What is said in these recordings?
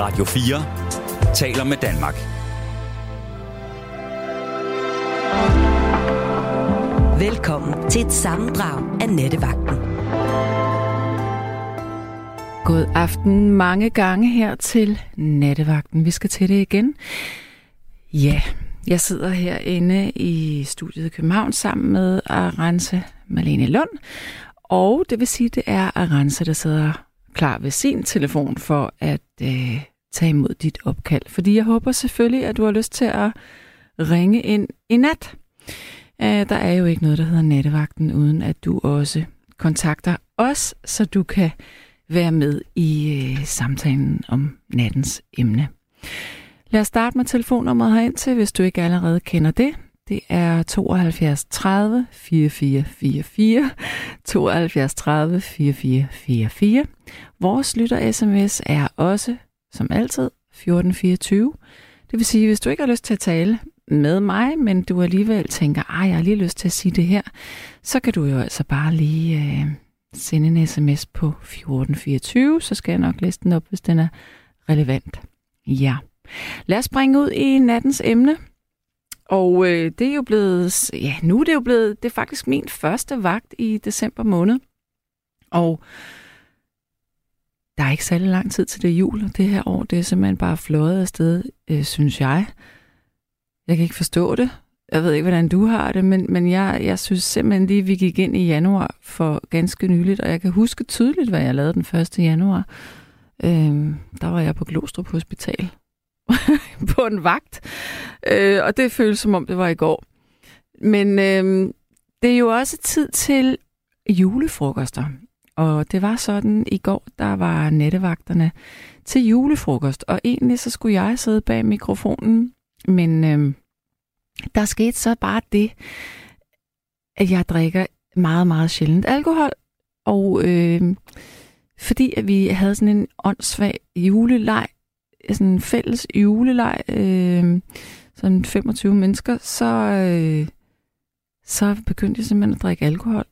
Radio 4 taler med Danmark. Velkommen til et sammendrag af Nettevagten. God aften mange gange her til Nattevagten. Vi skal til det igen. Ja, jeg sidder herinde i studiet i København sammen med Arance Malene Lund. Og det vil sige, det er Arance, der sidder klar ved sin telefon for at øh, tage imod dit opkald. Fordi jeg håber selvfølgelig, at du har lyst til at ringe ind i nat. Øh, der er jo ikke noget, der hedder nattevagten, uden at du også kontakter os, så du kan være med i øh, samtalen om nattens emne. Lad os starte med telefonnummeret herind til, hvis du ikke allerede kender det. Det er 72 30 4444, 72 30 4444. Vores lytter-sms er også, som altid, 1424. Det vil sige, hvis du ikke har lyst til at tale med mig, men du alligevel tænker, at jeg har lige lyst til at sige det her, så kan du jo altså bare lige øh, sende en sms på 1424, så skal jeg nok læse den op, hvis den er relevant. Ja. Lad os springe ud i nattens emne. Og øh, det er jo blevet, ja, nu er det jo blevet, det er faktisk min første vagt i december måned. Og der er ikke særlig lang tid til det jul, og det her år, det er simpelthen bare fløjet afsted, øh, synes jeg. Jeg kan ikke forstå det. Jeg ved ikke, hvordan du har det, men, men jeg, jeg synes simpelthen lige, vi gik ind i januar for ganske nyligt, og jeg kan huske tydeligt, hvad jeg lavede den 1. januar. Øh, der var jeg på Glostrup Hospital på en vagt, øh, og det føles som om, det var i går. Men øh, det er jo også tid til julefrokoster. Og det var sådan, i går, der var nettevagterne til julefrokost. Og egentlig så skulle jeg sidde bag mikrofonen, men øh, der skete så bare det, at jeg drikker meget, meget sjældent alkohol. Og øh, fordi at vi havde sådan en åndssvag juleleg, sådan en fælles juleleg, øh, sådan 25 mennesker, så, øh, så begyndte jeg simpelthen at drikke alkohol.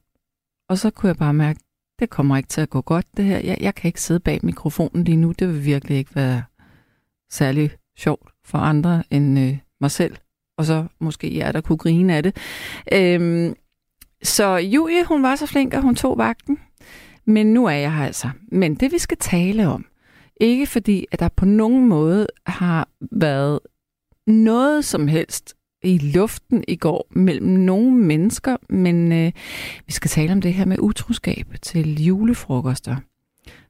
Og så kunne jeg bare mærke, det kommer ikke til at gå godt det her. Jeg, jeg kan ikke sidde bag mikrofonen lige nu. Det vil virkelig ikke være særlig sjovt for andre end øh, mig selv. Og så måske jer, der kunne grine af det. Øhm, så Julie, hun var så flink, at hun tog vagten. Men nu er jeg her altså. Men det vi skal tale om, ikke fordi, at der på nogen måde har været noget som helst i luften i går mellem nogle mennesker, men øh, vi skal tale om det her med utroskab til julefrokoster.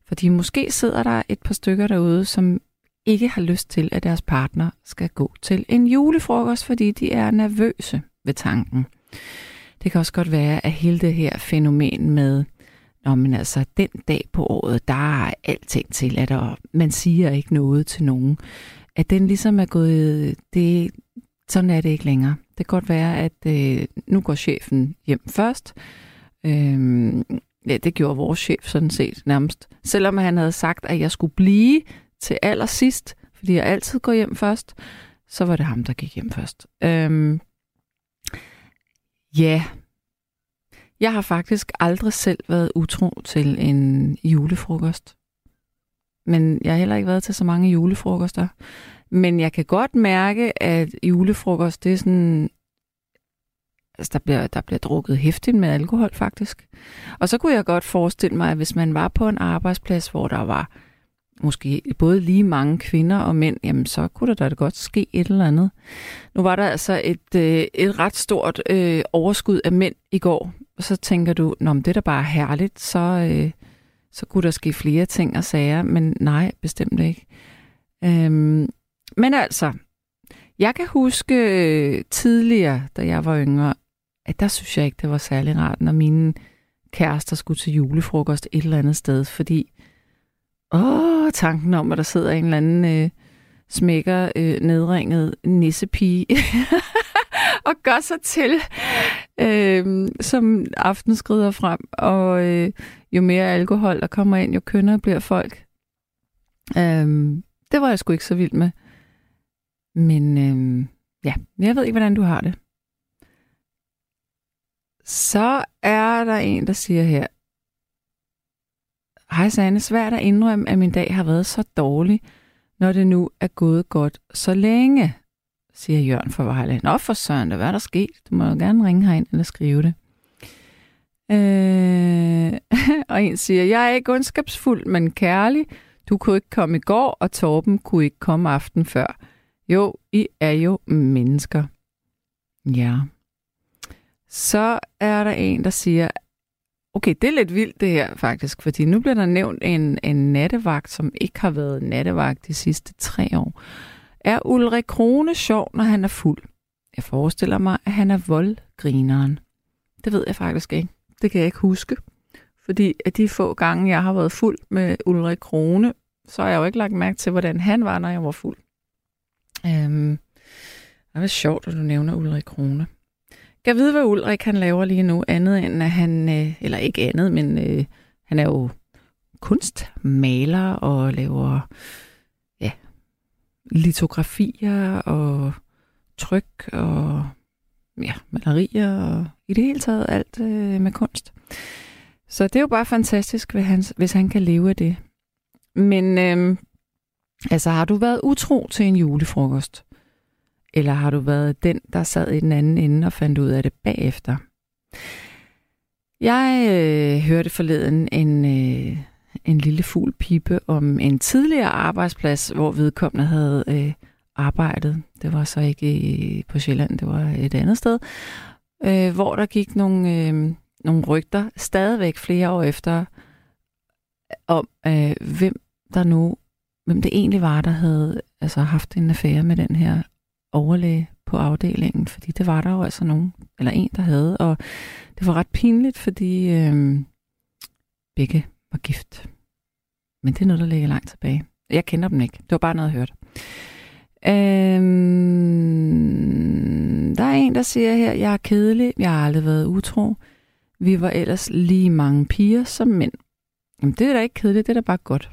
Fordi måske sidder der et par stykker derude, som ikke har lyst til, at deres partner skal gå til en julefrokost, fordi de er nervøse ved tanken. Det kan også godt være, at hele det her fænomen med, Nå, men altså den dag på året, der er alting til, at man siger ikke noget til nogen, at den ligesom er gået, det, sådan er det ikke længere. Det kan godt være, at øh, nu går chefen hjem først. Øhm, ja, det gjorde vores chef sådan set nærmest. Selvom han havde sagt, at jeg skulle blive til allersidst, fordi jeg altid går hjem først, så var det ham, der gik hjem først. Øhm, ja, jeg har faktisk aldrig selv været utro til en julefrokost. Men jeg har heller ikke været til så mange julefrokoster. Men jeg kan godt mærke, at julefrokost, det er sådan... Altså, der bliver, der bliver drukket hæftigt med alkohol, faktisk. Og så kunne jeg godt forestille mig, at hvis man var på en arbejdsplads, hvor der var måske både lige mange kvinder og mænd, jamen så kunne der da godt ske et eller andet. Nu var der altså et, øh, et ret stort øh, overskud af mænd i går, og så tænker du, Nå, men det er da bare herligt, så, øh, så kunne der ske flere ting og sager, men nej, bestemt ikke. Øhm, men altså, jeg kan huske øh, tidligere, da jeg var yngre, at der synes jeg ikke, det var særlig rart, når mine kærester skulle til julefrokost et eller andet sted, fordi åh, tanken om, at der sidder en eller anden øh, smækker øh, nedringet nissepige og gør sig til, øh, som aften skrider frem, og øh, jo mere alkohol der kommer ind, jo kønnere bliver folk. Øh, det var jeg sgu ikke så vild med. Men øh, ja, jeg ved ikke, hvordan du har det. Så er der en, der siger her, Hej Sanne, svært at indrømme, at min dag har været så dårlig, når det nu er gået godt så længe, siger Jørgen for Vejle. Nå for søren, hvad er der sket? Du må jo gerne ringe herind eller skrive det. Øh, og en siger, jeg er ikke ondskabsfuld, men kærlig. Du kunne ikke komme i går, og Torben kunne ikke komme aften før. Jo, I er jo mennesker. Ja. Så er der en, der siger, okay, det er lidt vildt det her faktisk, fordi nu bliver der nævnt en, en nattevagt, som ikke har været nattevagt de sidste tre år. Er Ulrik Krone sjov, når han er fuld? Jeg forestiller mig, at han er voldgrineren. Det ved jeg faktisk ikke. Det kan jeg ikke huske. Fordi af de få gange, jeg har været fuld med Ulrik Krone, så har jeg jo ikke lagt mærke til, hvordan han var, når jeg var fuld. Øhm, det er sjovt, at du nævner Ulrik Krone. Jeg vide, hvad Ulrik han laver lige nu, andet end at han, øh, eller ikke andet, men øh, han er jo kunstmaler og laver litografier og tryk og ja, malerier og i det hele taget alt øh, med kunst. Så det er jo bare fantastisk, hvis han, hvis han kan leve af det. Men øh, altså, har du været utro til en julefrokost? Eller har du været den, der sad i den anden ende og fandt ud af det bagefter? Jeg øh, hørte forleden en, øh, en lille fugl pipe om en tidligere arbejdsplads, hvor vedkommende havde øh, arbejdet. Det var så ikke i, på Sjælland, det var et andet sted. Øh, hvor der gik nogle, øh, nogle rygter, stadigvæk flere år efter, øh, om øh, hvem der nu, hvem det egentlig var, der havde altså, haft en affære med den her overlæge på afdelingen, fordi det var der jo altså nogen, eller en, der havde, og det var ret pinligt, fordi øh, begge var gift. Men det er noget, der ligger langt tilbage. Jeg kender dem ikke. Det var bare noget, jeg hørte. Øhm, der er en, der siger her, jeg er kedelig, jeg har aldrig været utro. Vi var ellers lige mange piger som mænd. Jamen, det er da ikke kedeligt, det er da bare godt.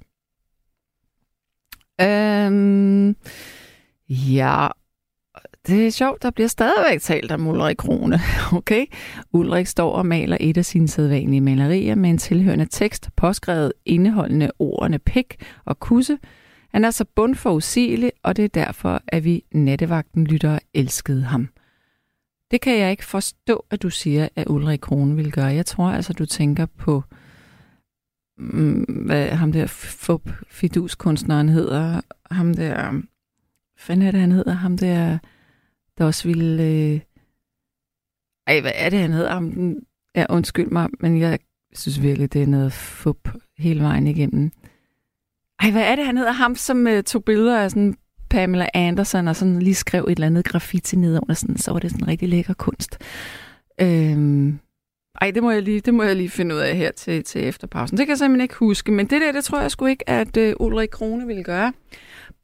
Øhm, ja, det er sjovt, der bliver stadigvæk talt om Ulrik Krone. Okay? Ulrik står og maler et af sine sædvanlige malerier med en tilhørende tekst, påskrevet indeholdende ordene pik og kusse. Han er så bundforudsigelig, og det er derfor, at vi nattevagten lytter elskede ham. Det kan jeg ikke forstå, at du siger, at Ulrik Krone vil gøre. Jeg tror altså, du tænker på, mm, hvad ham der fup fiduskunstneren hedder. Ham der, hvad er det, han hedder? Ham der der også ville... Øh... Ej, hvad er det, han hedder? Ham, ja, undskyld mig, men jeg synes virkelig, det er noget fup hele vejen igennem. Ej, hvad er det, han hedder? Ham, som øh, tog billeder af sådan Pamela Anderson, og sådan lige skrev et eller andet graffiti nedover, sådan, så var det sådan rigtig lækker kunst. Øhm, ej, det må, jeg lige, det må jeg lige finde ud af her til, til efterpausen. Det kan jeg simpelthen ikke huske, men det der, det tror jeg sgu ikke, at øh, Ulrik Krone ville gøre.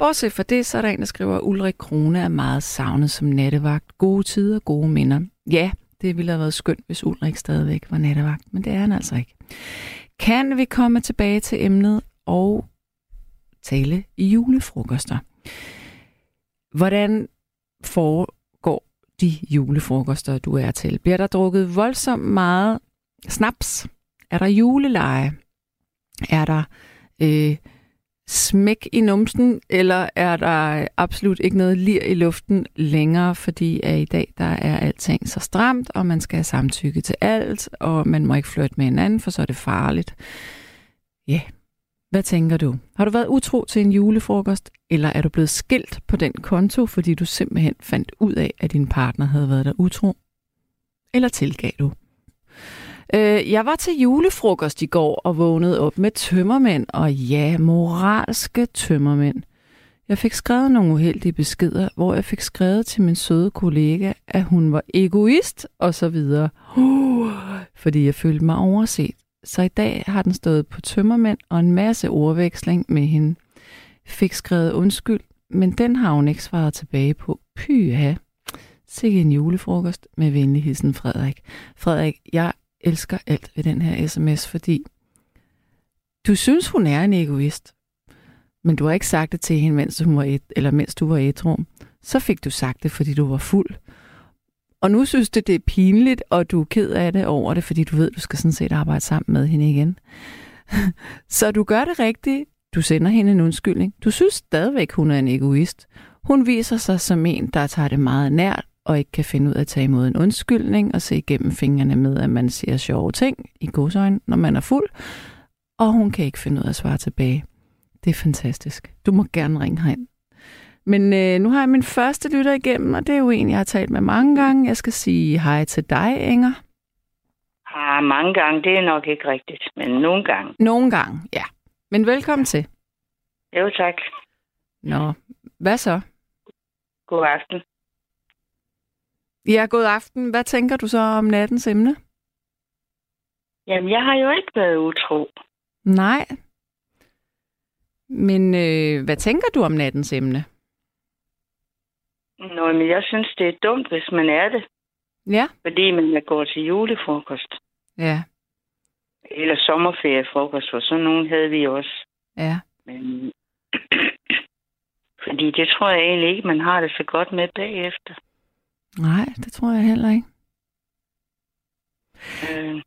Bortset fra det, så er der en, der skriver, at Ulrik Krone er meget savnet som nattevagt. Gode tider, gode minder. Ja, det ville have været skønt, hvis Ulrik stadigvæk var nattevagt, men det er han altså ikke. Kan vi komme tilbage til emnet og tale i julefrokoster? Hvordan foregår de julefrokoster, du er til? Bliver der drukket voldsomt meget snaps? Er der juleleje? Er der øh, smæk i numsen, eller er der absolut ikke noget lir i luften længere, fordi at i dag der er alting så stramt, og man skal have samtykke til alt, og man må ikke flytte med hinanden, for så er det farligt. Ja, yeah. hvad tænker du? Har du været utro til en julefrokost, eller er du blevet skilt på den konto, fordi du simpelthen fandt ud af, at din partner havde været der utro? Eller tilgav du? Øh, jeg var til julefrokost i går og vågnede op med tømmermænd, og ja, moralske tømmermænd. Jeg fik skrevet nogle uheldige beskeder, hvor jeg fik skrevet til min søde kollega, at hun var egoist og så videre. Uh, fordi jeg følte mig overset. Så i dag har den stået på tømmermænd og en masse ordveksling med hende. Fik skrevet undskyld, men den har hun ikke svaret tilbage på. Pyha. Sikke en julefrokost med venligheden Frederik. Frederik, jeg elsker alt ved den her sms, fordi du synes, hun er en egoist, men du har ikke sagt det til hende, mens, hun var et, eller mens du var ædru. Så fik du sagt det, fordi du var fuld. Og nu synes du, det er pinligt, og du er ked af det over det, fordi du ved, du skal sådan set arbejde sammen med hende igen. så du gør det rigtigt, du sender hende en undskyldning. Du synes stadigvæk, hun er en egoist. Hun viser sig som en, der tager det meget nært, og ikke kan finde ud af at tage imod en undskyldning og se igennem fingrene med, at man siger sjove ting i godsøjne, når man er fuld. Og hun kan ikke finde ud af at svare tilbage. Det er fantastisk. Du må gerne ringe herind. Men øh, nu har jeg min første lytter igennem, og det er jo en, jeg har talt med mange gange. Jeg skal sige hej til dig, Inger. Ah, mange gange, det er nok ikke rigtigt, men nogle gange. Nogle gange, ja. Men velkommen til. Jo, tak. Nå, hvad så? God aften. Ja, god aften. Hvad tænker du så om nattens emne? Jamen, jeg har jo ikke været utro. Nej. Men øh, hvad tænker du om nattens emne? Nå, men jeg synes, det er dumt, hvis man er det, Ja, fordi man gået til julefrokost. ja, Eller sommerferiefrokost, for sådan nogen havde vi også. ja. Men... fordi det tror jeg egentlig ikke, man har det så godt med bagefter. Nej, det tror jeg heller ikke. Øh,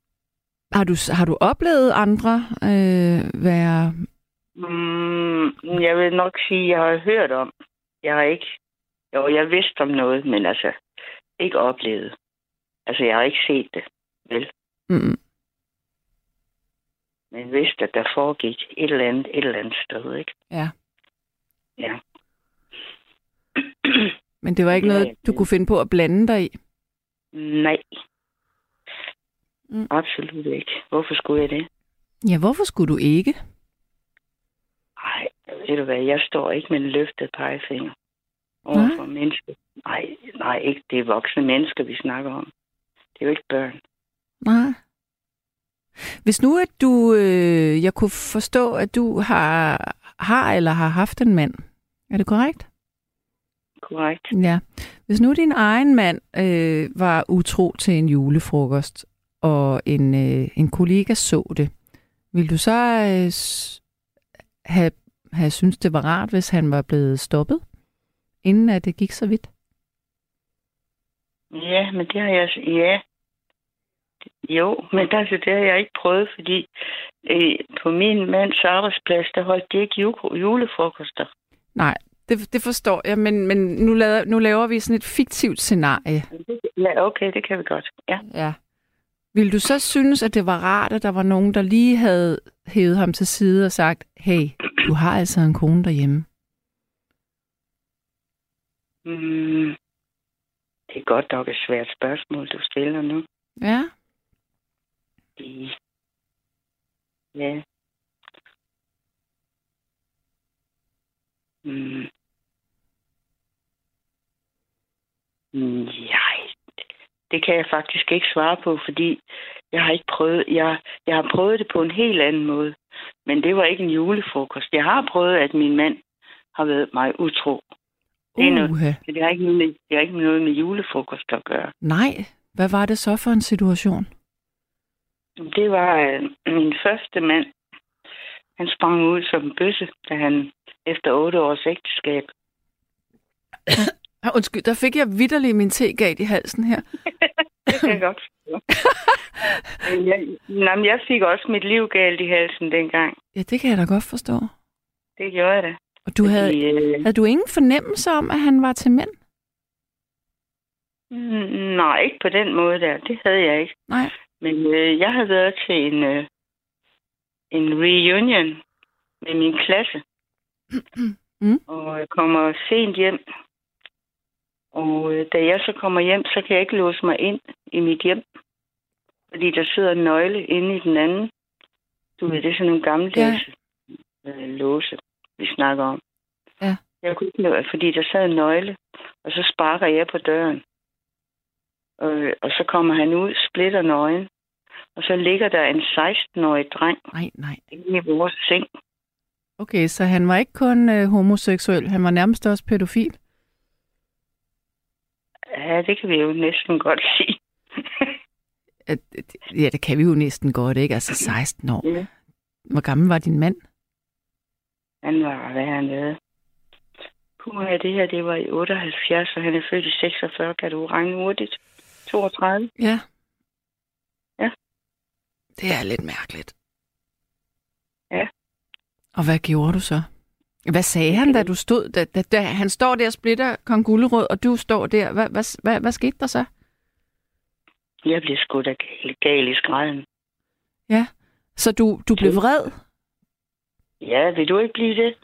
Har du, har du oplevet andre øh, være... mm, jeg vil nok sige, jeg har hørt om. Jeg har ikke... Jo, jeg vidste om noget, men altså ikke oplevet. Altså, jeg har ikke set det, vel? Mm, Men vidste, at der foregik et eller andet, et eller andet sted, ikke? ja, Ja. Men det var ikke noget, du kunne finde på at blande dig i? Nej. Mm. Absolut ikke. Hvorfor skulle jeg det? Ja, hvorfor skulle du ikke? Nej, ved du hvad, jeg står ikke med en løftet pegefinger over for mennesker. Nej, nej, ikke. Det er voksne mennesker, vi snakker om. Det er jo ikke børn. Nej. Hvis nu, at du... Øh, jeg kunne forstå, at du har, har eller har haft en mand. Er det korrekt? Korrekt. Ja. Hvis nu din egen mand øh, var utro til en julefrokost, og en, øh, en kollega så det, ville du så øh, have, have synes det var rart, hvis han var blevet stoppet, inden at det gik så vidt? Ja, men det har jeg... Ja. Jo, men altså, det har jeg ikke prøvet, fordi øh, på min mands arbejdsplads, der holdt de ikke ju- julefrokoster. Nej, det, det forstår jeg, men, men nu, laver, nu laver vi sådan et fiktivt scenarie. Ja, okay, det kan vi godt. Ja. Ja. Vil du så synes, at det var rart, at der var nogen, der lige havde hævet ham til side og sagt, hey, du har altså en kone derhjemme? Mm, det er godt nok et svært spørgsmål, du stiller nu. Ja. Ja. Mm. Mm, Nej, det kan jeg faktisk ikke svare på, fordi jeg har ikke prøvet, jeg, jeg har prøvet det på en helt anden måde. Men det var ikke en julefrokost. Jeg har prøvet, at min mand har været mig utro. Det er noget- det har ikke noget med, det har ikke noget med julefrokost at gøre. Nej, hvad var det så for en situation? Det var øh, min første mand. Han sprang ud som en bøsse, da han efter otte års ægteskab. Ah, Undskyld, der fik jeg vidderlig min te galt i halsen her. Det kan jeg godt forstå. Men jeg, nej, men jeg fik også mit liv galt i halsen dengang. Ja, det kan jeg da godt forstå. Det gjorde jeg da. Og du havde, Fordi, øh, havde du ingen fornemmelse om, at han var til mænd? mm, nej, ikke på den måde der. Det havde jeg ikke. Nej. Men øh, jeg havde været til en, øh, en reunion med min klasse. Mm. Og jeg kommer sent hjem. Og øh, da jeg så kommer hjem, så kan jeg ikke låse mig ind i mit hjem. Fordi der sidder en nøgle inde i den anden. Du ved, det er sådan nogle gamle Ja. øh, låse, vi snakker om. Ja. Jeg kunne ikke nå, fordi der sad en nøgle, og så sparker jeg på døren. Og, og så kommer han ud, splitter nøgen, og så ligger der en 16-årig dreng Nej, nej. inde i vores seng. Okay, så han var ikke kun øh, homoseksuel, han var nærmest også pædofil? Ja, det kan vi jo næsten godt sige. Ja, det kan vi jo næsten godt, ikke? Altså 16 år. Ja. Hvor gammel var din mand? Han var, hvad han lavede. Puh, det her, det var i 78, og han er født i 46. Kan du regne hurtigt? 32? Ja. Ja. Det er lidt mærkeligt. Ja. Og hvad gjorde du så? Hvad sagde han, da du stod? Da, da, da han står der og splitter kong Gullerød, og du står der. Hvad, hvad, hvad, hvad skete der så? Jeg blev sgu da gal, i skræden. Ja, så du, du blev vred? Ja, vil du ikke blive det?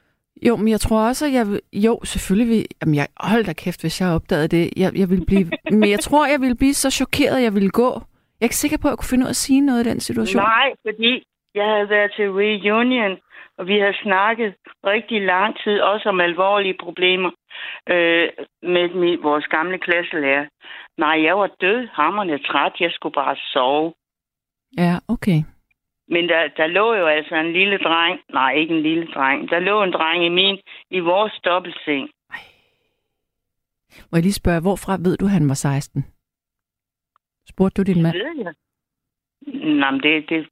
Jo, men jeg tror også, at jeg vil... Jo, selvfølgelig vil... Jamen, jeg... hold da kæft, hvis jeg opdagede det. Jeg, jeg vil blive... men jeg tror, jeg ville blive så chokeret, at jeg ville gå. Jeg er ikke sikker på, at jeg kunne finde ud af at sige noget i den situation. Nej, fordi jeg havde været til reunion, og vi havde snakket rigtig lang tid, også om alvorlige problemer øh, med min, vores gamle klasselærer. Nej, jeg var død, hammerne træt, jeg skulle bare sove. Ja, okay. Men der, der lå jo altså en lille dreng, nej, ikke en lille dreng, der lå en dreng i min, i vores dobbeltseng. Må jeg lige spørge, hvorfra ved du, han var 16? Spurgte du din mand? Det ved jeg. Nej, det, det,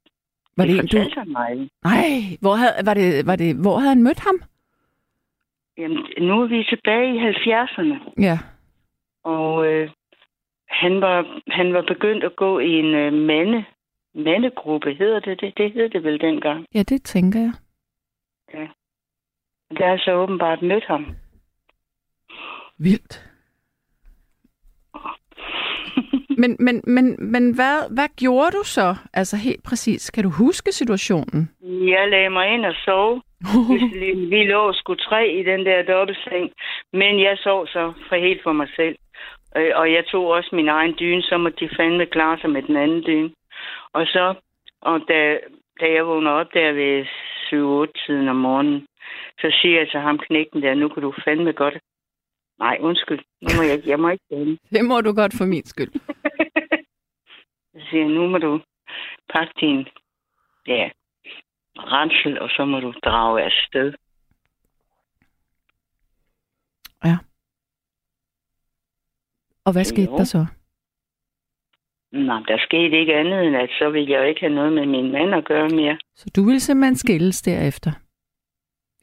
Var det det en, du... fortalte han mig. Nej, hvor havde, var det, var det, hvor havde han mødt ham? Jamen, nu er vi tilbage i 70'erne, Ja. og øh, han, var, han var begyndt at gå i en øh, mande, mandegruppe, hedder det det? Det hed det vel dengang. Ja, det tænker jeg. Der har så åbenbart mødt ham. Vildt. Men, men, men, men hvad, hvad gjorde du så? Altså helt præcis. Kan du huske situationen? Jeg lagde mig ind og sov. Vi lå sgu tre i den der dobbeltseng, men jeg sov så for helt for mig selv. Øh, Og jeg tog også min egen dyne, så måtte de fandme klare sig med den anden dyne. Og så, og da, da jeg vågner op der ved 7-8 tiden om morgenen, så siger jeg til ham knækken der, nu kan du fandme godt. Nej, undskyld. Nu må jeg, jeg må ikke fandme. Det må du godt for min skyld. Så siger jeg, nu må du pakke din ja, rensel, og så må du drage afsted. Og hvad skete Jo. der så? Nej, der skete ikke andet end, at så ville jeg ikke have noget med min mand at gøre mere. Så du ville simpelthen skilles derefter?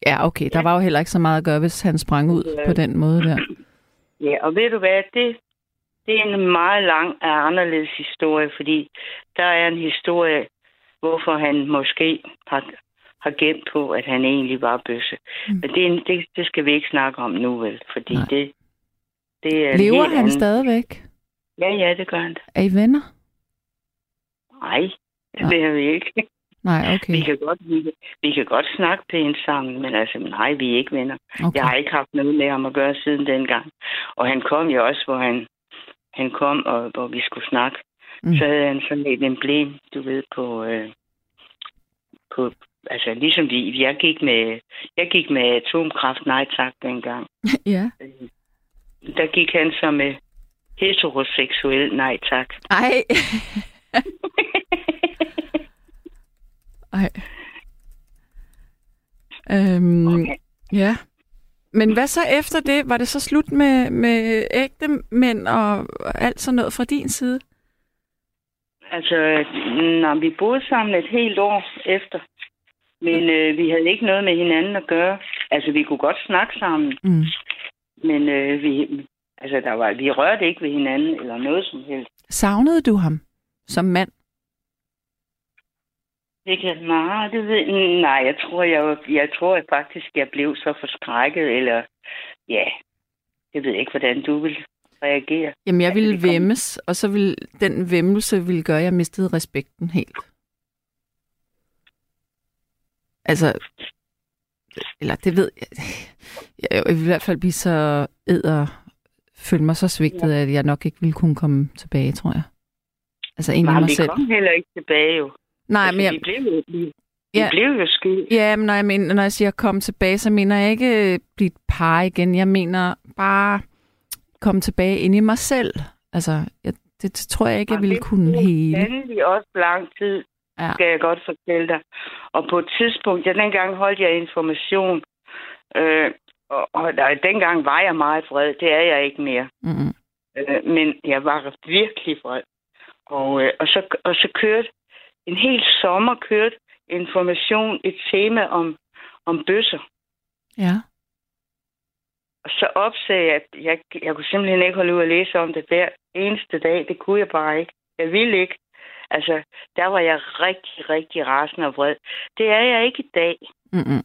Ja, okay. Der Ja. var jo heller ikke så meget at gøre, hvis han sprang ud Ja. på den måde der. Ja, og ved du hvad, det, det er en meget lang og anderledes historie, fordi der er en historie, hvorfor han måske har, har gemt på, at han egentlig var bøsse. Mm. Men det, en- det, det skal vi ikke snakke om nu, vel? Fordi Nej. det, det er Lever han anden- stadigvæk? Ja, ja, det gør han. Er I venner? Nej, det Nej. er vi ikke. Nej, okay. Vi kan, godt, vi, kan, vi kan godt snakke pænt sammen, men altså, nej, vi er ikke venner. okay. Jeg har ikke haft noget med ham at gøre siden dengang. Og han kom jo også, hvor han, han kom, og hvor vi skulle snakke. Mm. Mm. Så havde han sådan et emblem, du ved, på... Øh, på altså, ligesom vi, jeg gik med, jeg gik med atomkraft, nej tak, dengang. ja. Der gik han så med heteroseksuel, nej tak. Ej. Ej. Øhm, okay. Ja. Men hvad så efter det? Var det så slut med, med ægte mænd og alt sådan noget fra din side? Altså, når vi boede sammen et helt år efter. Men øh, vi havde ikke noget med hinanden at gøre. Altså, vi kunne godt snakke sammen. Mm. Men øh, vi, altså, der var, vi rørte ikke ved hinanden eller noget som helst. Savnede du ham som mand? Det kan, nej, det ved, nej, jeg tror, jeg, jeg tror at faktisk, jeg blev så forskrækket, eller ja, jeg ved ikke, hvordan du vil reagere. Jamen, jeg ville kom- vemmes, og så ville den vemmelse ville gøre, at jeg mistede respekten helt. Altså, eller det ved jeg. Jeg vil i hvert fald blive så æder, føle mig så svigtet, at jeg nok ikke ville kunne komme tilbage, tror jeg. Altså i Nej, mig vi selv. kom heller ikke tilbage jo. Nej, altså, men jeg, vi blev jo, vi, Ja. vi blev jo skilt. ja, men når jeg, mener, når jeg siger komme tilbage, så mener jeg ikke øh, blive et par igen. Jeg mener bare komme tilbage ind i mig selv. Altså, jeg, det, det tror jeg ikke, jeg ville det kunne hele. Sandelig også lang tid, Ja. skal jeg godt fortælle dig. Og på et tidspunkt, ja, dengang holdt jeg information, øh, og, og der, dengang var jeg meget vred. Det er jeg ikke mere. Mm-mm. Øh, men jeg var virkelig vred. Og, øh, og, så, og så kørte en hel sommer kørte information et tema om, om bøsser. Ja. Og så opsagde jeg, at jeg, jeg kunne simpelthen ikke holde ud at læse om det hver eneste dag. Det kunne jeg bare ikke. Jeg ville ikke. Altså, der var jeg rigtig, rigtig rasende og vred. Det er jeg ikke i dag. Mm-mm.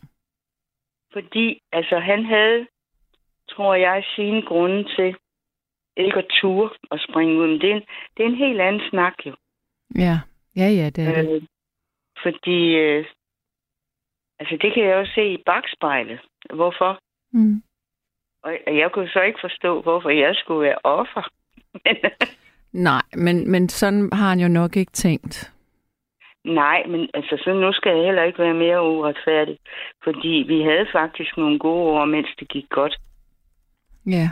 Fordi, altså, han havde, tror jeg, sine grunde til ikke at ture og springe ud. Men det er en, det er en helt anden snak, jo. Ja, ja, ja, det er det. Øh, fordi, øh, altså, det kan jeg også se i bagspejlet. Hvorfor? Mm. Og jeg kunne så ikke forstå, hvorfor jeg skulle være offer. Nej, men, men sådan har han jo nok ikke tænkt. Nej, men altså, så nu skal jeg heller ikke være mere uretfærdig. Fordi vi havde faktisk nogle gode år, mens det gik godt. Ja.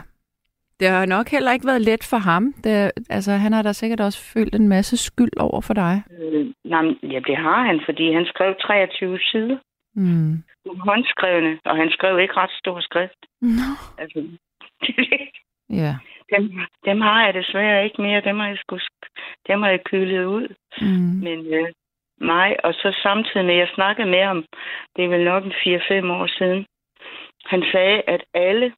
Det har nok heller ikke været let for ham. Det, altså, han har da sikkert også følt en masse skyld over for dig. Øh, nej, ja, det har han, fordi han skrev 23 sider. Mm. Håndskrevne, og han skrev ikke ret stor skrift. No. Altså, Ja. dem, dem har jeg desværre ikke mere. Dem har jeg, sgu, dem har jeg kølet ud. Mm. Men øh, mig, og så samtidig med, at jeg snakkede med ham, det er vel nok en 4-5 år siden, han sagde, at alle,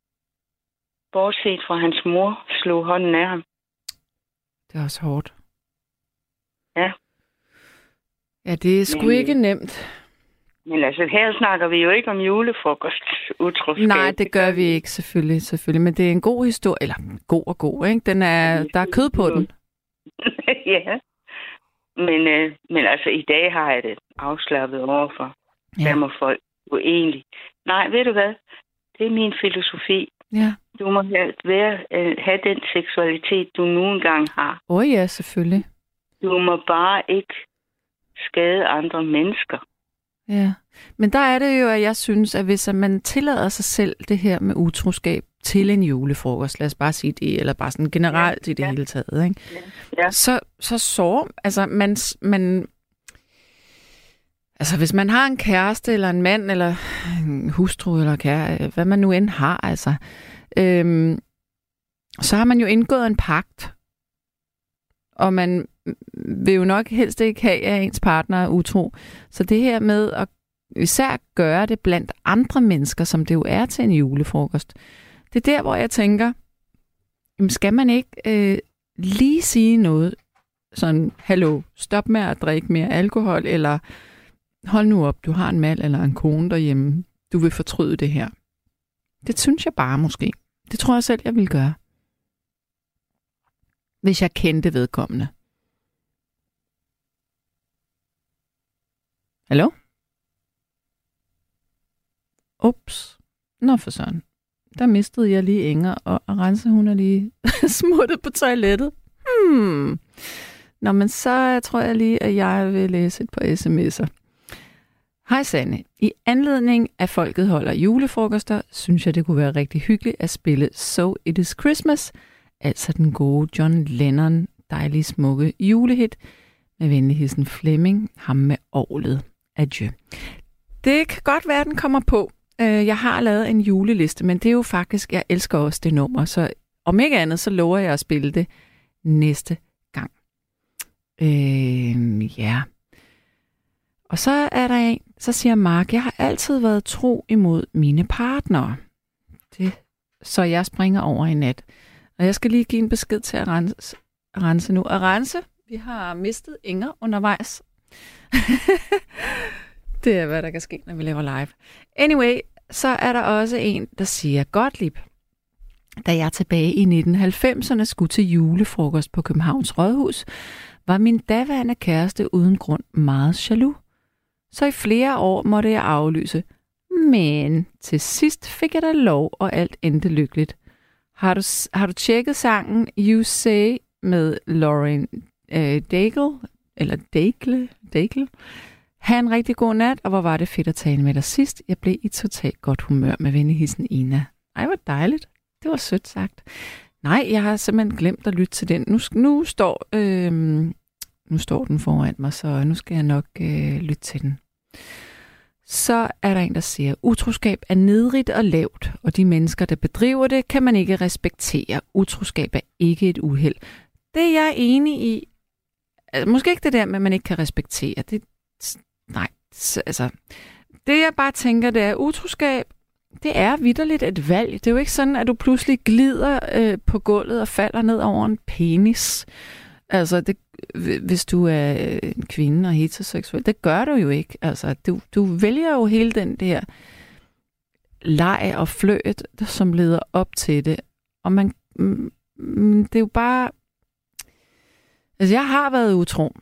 bortset fra hans mor, slog hånden af ham. Det er også hårdt. Ja. Ja, det er sgu Men- ikke nemt. Men altså, her snakker vi jo ikke om julefrokost, utroskab. Nej, det gør vi ikke, selvfølgelig, selvfølgelig. Men det er en god historie, eller god og god, ikke? Den er, der er kød på den. ja. Men, øh, men altså, i dag har jeg det afslappet overfor. Ja. Der må folk jo egentlig... Nej, ved du hvad? Det er min filosofi. Ja. Du må have, være, øh, have den seksualitet, du nu engang har. Åh oh, ja, selvfølgelig. Du må bare ikke skade andre mennesker. Ja. Men der er det jo, at jeg synes, at hvis man tillader sig selv det her med utroskab til en julefrokost, lad os bare sige det, eller bare sådan generelt ja, i det ja. hele taget, ikke? Ja. så, så sår, altså man, man, altså hvis man har en kæreste, eller en mand, eller en hustru, eller kære, øh, hvad man nu end har, altså, øhm, så har man jo indgået en pagt, og man vil jo nok helst ikke have, at ens partner er utro. Så det her med at især gøre det blandt andre mennesker, som det jo er til en julefrokost, det er der, hvor jeg tænker, jamen skal man ikke øh, lige sige noget sådan, hallo, stop med at drikke mere alkohol, eller hold nu op, du har en mand eller en kone derhjemme, du vil fortryde det her. Det synes jeg bare måske. Det tror jeg selv, jeg vil gøre. Hvis jeg kendte vedkommende. Hallo? Ups. Nå for sådan. Der mistede jeg lige Inger, og Arance, hun er lige smuttet på toilettet. Hmm. Nå, men så tror jeg lige, at jeg vil læse et par sms'er. Hej Sanne. I anledning af Folket holder julefrokoster, synes jeg, det kunne være rigtig hyggeligt at spille So It Is Christmas, altså den gode John Lennon, dejlige smukke julehit, med venligheden Flemming, ham med året. Adieu. Det kan godt være, at den kommer på. Øh, jeg har lavet en juleliste, men det er jo faktisk, jeg elsker også det nummer, så om ikke andet, så lover jeg at spille det næste gang. Øh, ja. Og så er der en, så siger Mark, jeg har altid været tro imod mine partnere. Det, så jeg springer over i nat. Og jeg skal lige give en besked til at rense, rense nu. Arance, vi har mistet Inger undervejs. det er, hvad der kan ske, når vi laver live. Anyway, så er der også en, der siger, Gottlieb, da jeg tilbage i 1990'erne skulle til julefrokost på Københavns Rådhus, var min daværende kæreste uden grund meget jaloux. Så i flere år måtte jeg aflyse. Men til sidst fik jeg da lov, og alt endte lykkeligt. Har du, har du tjekket sangen You Say med Lauren øh, Daigle? Eller Daigle? Daigle? Ha' en rigtig god nat, og hvor var det fedt at tale med dig sidst. Jeg blev i totalt godt humør med vennehissen Ina. Ej, hvor dejligt. Det var sødt sagt. Nej, jeg har simpelthen glemt at lytte til den. Nu, nu, står, øh, nu står den foran mig, så nu skal jeg nok øh, lytte til den. Så er der en, der siger, utroskab er nedrigt og lavt, og de mennesker, der bedriver det, kan man ikke respektere. Utroskab er ikke et uheld. Det er jeg enig i. Altså, måske ikke det der med, at man ikke kan respektere. Det, nej, altså, det jeg bare tænker, det er utroskab. Det er vidderligt et valg. Det er jo ikke sådan, at du pludselig glider øh, på gulvet og falder ned over en penis. Altså, det, hvis du er øh, en kvinde og heteroseksuel. Det gør du jo ikke. Altså, du, du vælger jo hele den der leg og fløjt, som leder op til det. Og man, mm, det er jo bare... Altså, jeg har været utro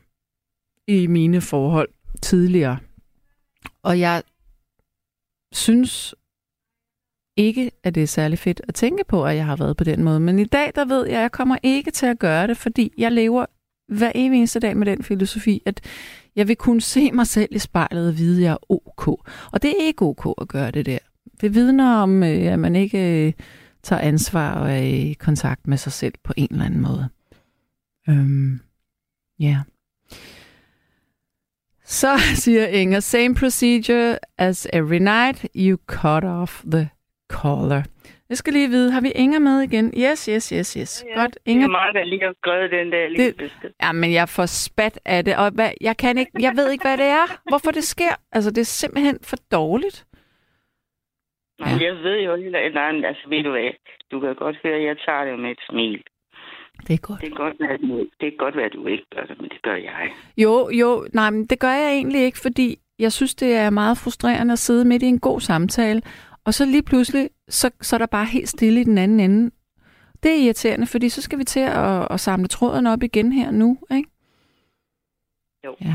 i mine forhold tidligere. Og jeg synes ikke, at det er særlig fedt at tænke på, at jeg har været på den måde. Men i dag, der ved jeg, at jeg kommer ikke til at gøre det, fordi jeg lever hver eneste dag med den filosofi, at jeg vil kunne se mig selv i spejlet og vide, at jeg er ok. Og det er ikke ok at gøre det der. Det vidner om, øh, at man ikke øh, tager ansvar og er i kontakt med sig selv på en eller anden måde. Øhm, ja. Yeah. Så siger Inger, same procedure as every night, you cut off the collar. Jeg skal lige vide, har vi Inger med igen? Yes, yes, yes, yes. Ja, Godt, Inger. Det er mig, der lige har skrevet den der lige Det- Ja, men jeg får spat af det, og hvad, jeg, kan ikke, jeg ved ikke, hvad det er. Hvorfor det sker. Altså, det er simpelthen for dårligt. Nej, jeg ved jo heller ikke, nej, altså ved du hvad, du kan godt høre, at jeg tager det med et smil. Det er godt. Det kan godt være, at du, det kan godt være, at du ikke gør det, men det gør jeg. Jo, jo, nej, men det gør jeg egentlig ikke, fordi jeg synes, det er meget frustrerende at sidde midt i en god samtale, og så lige pludselig, så, så er der bare helt stille i den anden ende. Det er irriterende, fordi så skal vi til at, at samle tråden op igen her nu, ikke? Jo. Ja.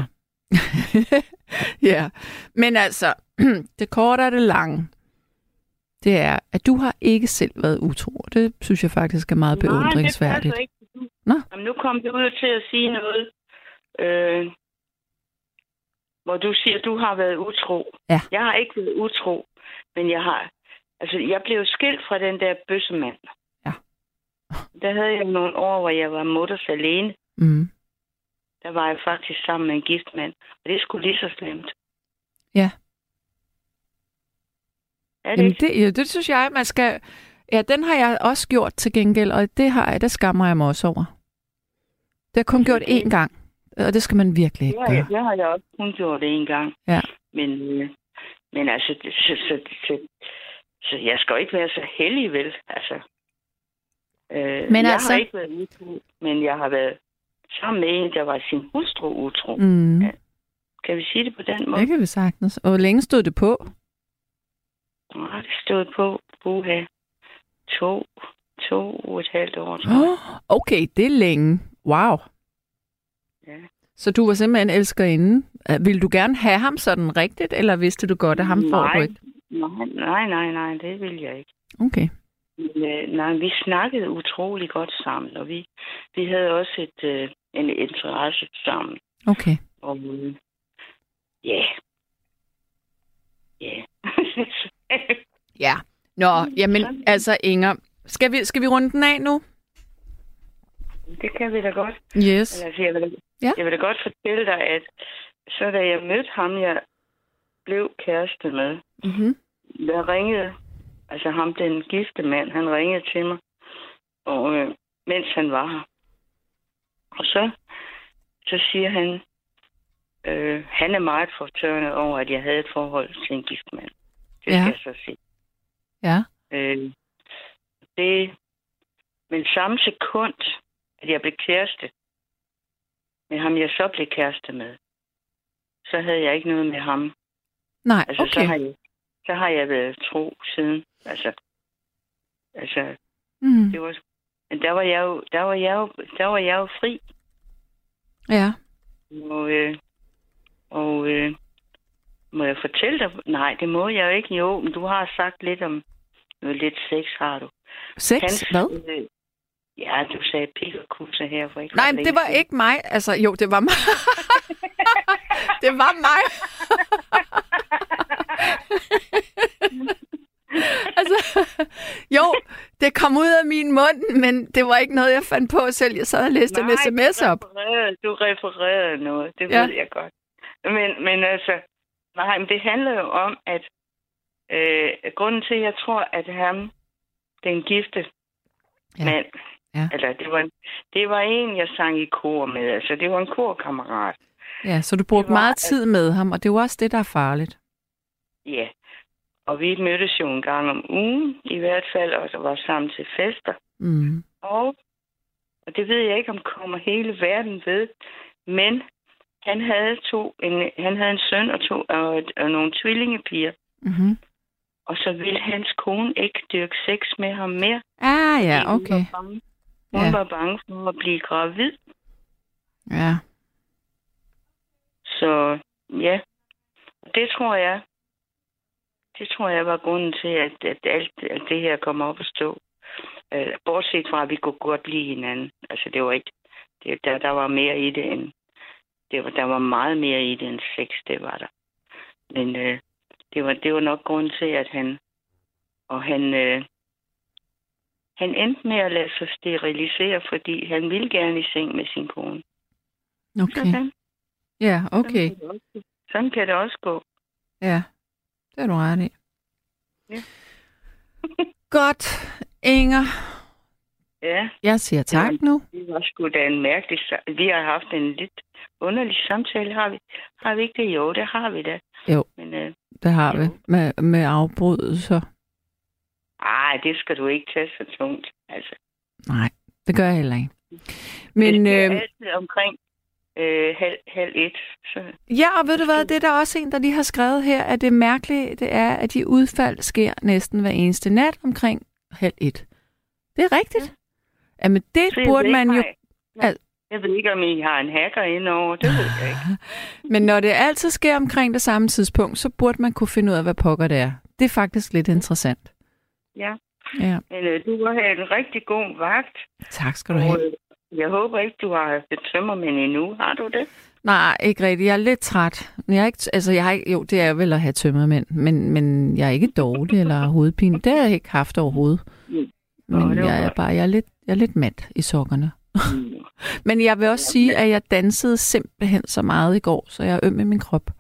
ja, men altså, det korte og det lange, det er, at du har ikke selv været utro. Det synes jeg faktisk er meget beundringsværdigt. Nej, det passer ikke. Nå. Jamen, nu kom du ud til at sige noget, øh, hvor du siger, at du har været utro. Ja. Jeg har ikke været utro, men jeg har... Altså, jeg blev skilt fra den der bøssemand. Ja. Der havde jeg nogle år, hvor jeg var mutters alene. Mm. Der var jeg faktisk sammen med en gift mand. Og det skulle lige så slemt. Ja. Er det Jamen, ikke? det, ja, det synes jeg, man skal... Ja, den har jeg også gjort til gengæld, og det har jeg, der skammer jeg mig også over. Det har jeg kun gjort én gang, og det skal man virkelig ikke Det gøre. det har jeg også kun gjort det en gang. Ja. Men, øh, men altså, så, så, så, så jeg skal jo ikke være så heldig, vel? Altså, øh, Men jeg altså- har ikke været utro, men jeg har været sammen med en, der var sin hustru utro. Mm. Ja. Kan vi sige det på den måde? Det kan vi sagtens. Og hvor længe stod det på? Nej, det stod på Buha. To, to og et halvt år, tror jeg. Oh, okay, det er længe. Wow. Ja. Så du var simpelthen elskerinde. Øh, Vil du gerne have ham sådan rigtigt, eller vidste du godt, at ham får nej, du ikke? Nej, nej, nej, det vil jeg ikke. Okay. Men, øh, nej, vi snakkede utrolig godt sammen, og vi, vi havde også et, øh, en interesse sammen. Okay. Og øh, ja. Ja. Ja. Nå, jamen altså Inger, skal vi, skal vi runde den af nu? Det kan vi da godt. Yes. Altså, jeg, vil, Ja. jeg vil da godt fortælle dig, at så da jeg mødte ham, jeg blev kæreste med, Mm-hmm. der ringede, altså ham, den gifte mand, han ringede til mig, og øh, mens han var her. Og så, så siger han, øh, han er meget fortørnet over, at jeg havde et forhold til en gift mand. Det Ja. skal jeg så sige. Ja. Øh, det, men samme sekund, at jeg blev kæreste med ham, jeg så blev kæreste med, så havde jeg ikke noget med ham. Nej, Altså, så, okay. har jeg, så har jeg været tro siden. Altså, altså Mm. det var, men der var jeg jo, der var jeg jo, der var jeg jo fri. Ja. Og, øh, og øh, må jeg fortælle dig? Nej, det må jeg jo ikke. Jo, men du har sagt lidt om noget lidt sex, har du. Sex? Hvad? Øh, ja, du sagde pik og kusse her for ikke Nej, det var siden. ikke mig. Altså, jo, det var mig. det var mig. altså, jo, det kom ud af min mund, men det var ikke noget, jeg fandt på selv. Jeg sad og læste en sms du op. refererede, du refererede noget, det Ja. ved jeg godt. Men, men altså, nej, men det handler jo om, at øh, grunden til, at jeg tror, at ham, den gifte ja. mand, Ja. eller det var, det var en, jeg sang i kor med, altså det var en korkammerat. Ja, så du brugte var, meget tid med ham, og det jo også det, der er farligt. Ja, og vi mødtes jo en gang om ugen, i hvert fald, og så var sammen til fester. Mm. Og, og det ved jeg ikke, om kommer hele verden ved, men han havde to, en, han havde en søn og, to, og, og nogle tvillingepiger. Mm-hmm. Og så vil hans kone ikke dyrke sex med ham mere. Ah, ja, okay. Hun Ja. var bange for at blive gravid. Ja. Så ja, det tror jeg, det tror jeg var grunden til, at, at alt at det her kom op at stå. Uh, bortset fra, at vi kunne godt lide hinanden. Altså, det var ikke... Det, der, der var mere i det end... Det var, der var meget mere i det end sex, det var der. Men uh, det, var, det var nok grunden til, at han... Og han... Uh, han endte med at lade sig sterilisere, fordi han ville gerne i seng med sin kone. Okay. Sådan. Ja, okay. Sådan kan det også- Sådan kan det også gå. Ja, det er du ret i. Ja. Godt, Inger. Ja. Jeg siger tak Ja. nu. Det var sgu da en mærkelig... Vi har haft en lidt underlig samtale, har vi? Har vi ikke det? Jo, det har vi da. Jo. Men, øh, Det har vi Jo. med, med afbrydelser. Ej, det skal du ikke tage så tungt. Altså, Nej, det gør jeg heller ikke. Men det er øh, altid omkring øh, halv, halv et. Så, ja, og ved du hvad, det er der også en, der lige har skrevet her, at det mærkelige det er, at de udfald sker næsten hver eneste nat omkring halv et. Det er rigtigt. Ja. Jamen, det så burde man jo... nej. Al- Jeg ved ikke, om I har en hacker indover. Det ved jeg ikke. Men når det altid sker omkring det samme tidspunkt, så burde man kunne finde ud af, hvad pokker det er. Det er faktisk lidt interessant. Ja. Ja, Men øh, du har en rigtig god vagt. tak skal du Og, have. øh, jeg håber ikke, du har haft tømmermænd endnu. Har du det? Nej, ikke rigtigt. Jeg er lidt træt. Jeg er ikke, altså, jeg har ikke, jo, det er vel at have tømmermænd, men, men jeg er ikke dårlig eller har hovedpine. Det har jeg ikke haft overhovedet. Mm. Nå, Men var jeg er bare jeg er lidt, jeg er lidt mat i sokkerne. Men jeg vil også sige, at jeg dansede simpelthen så meget i går, så jeg er øm i min krop.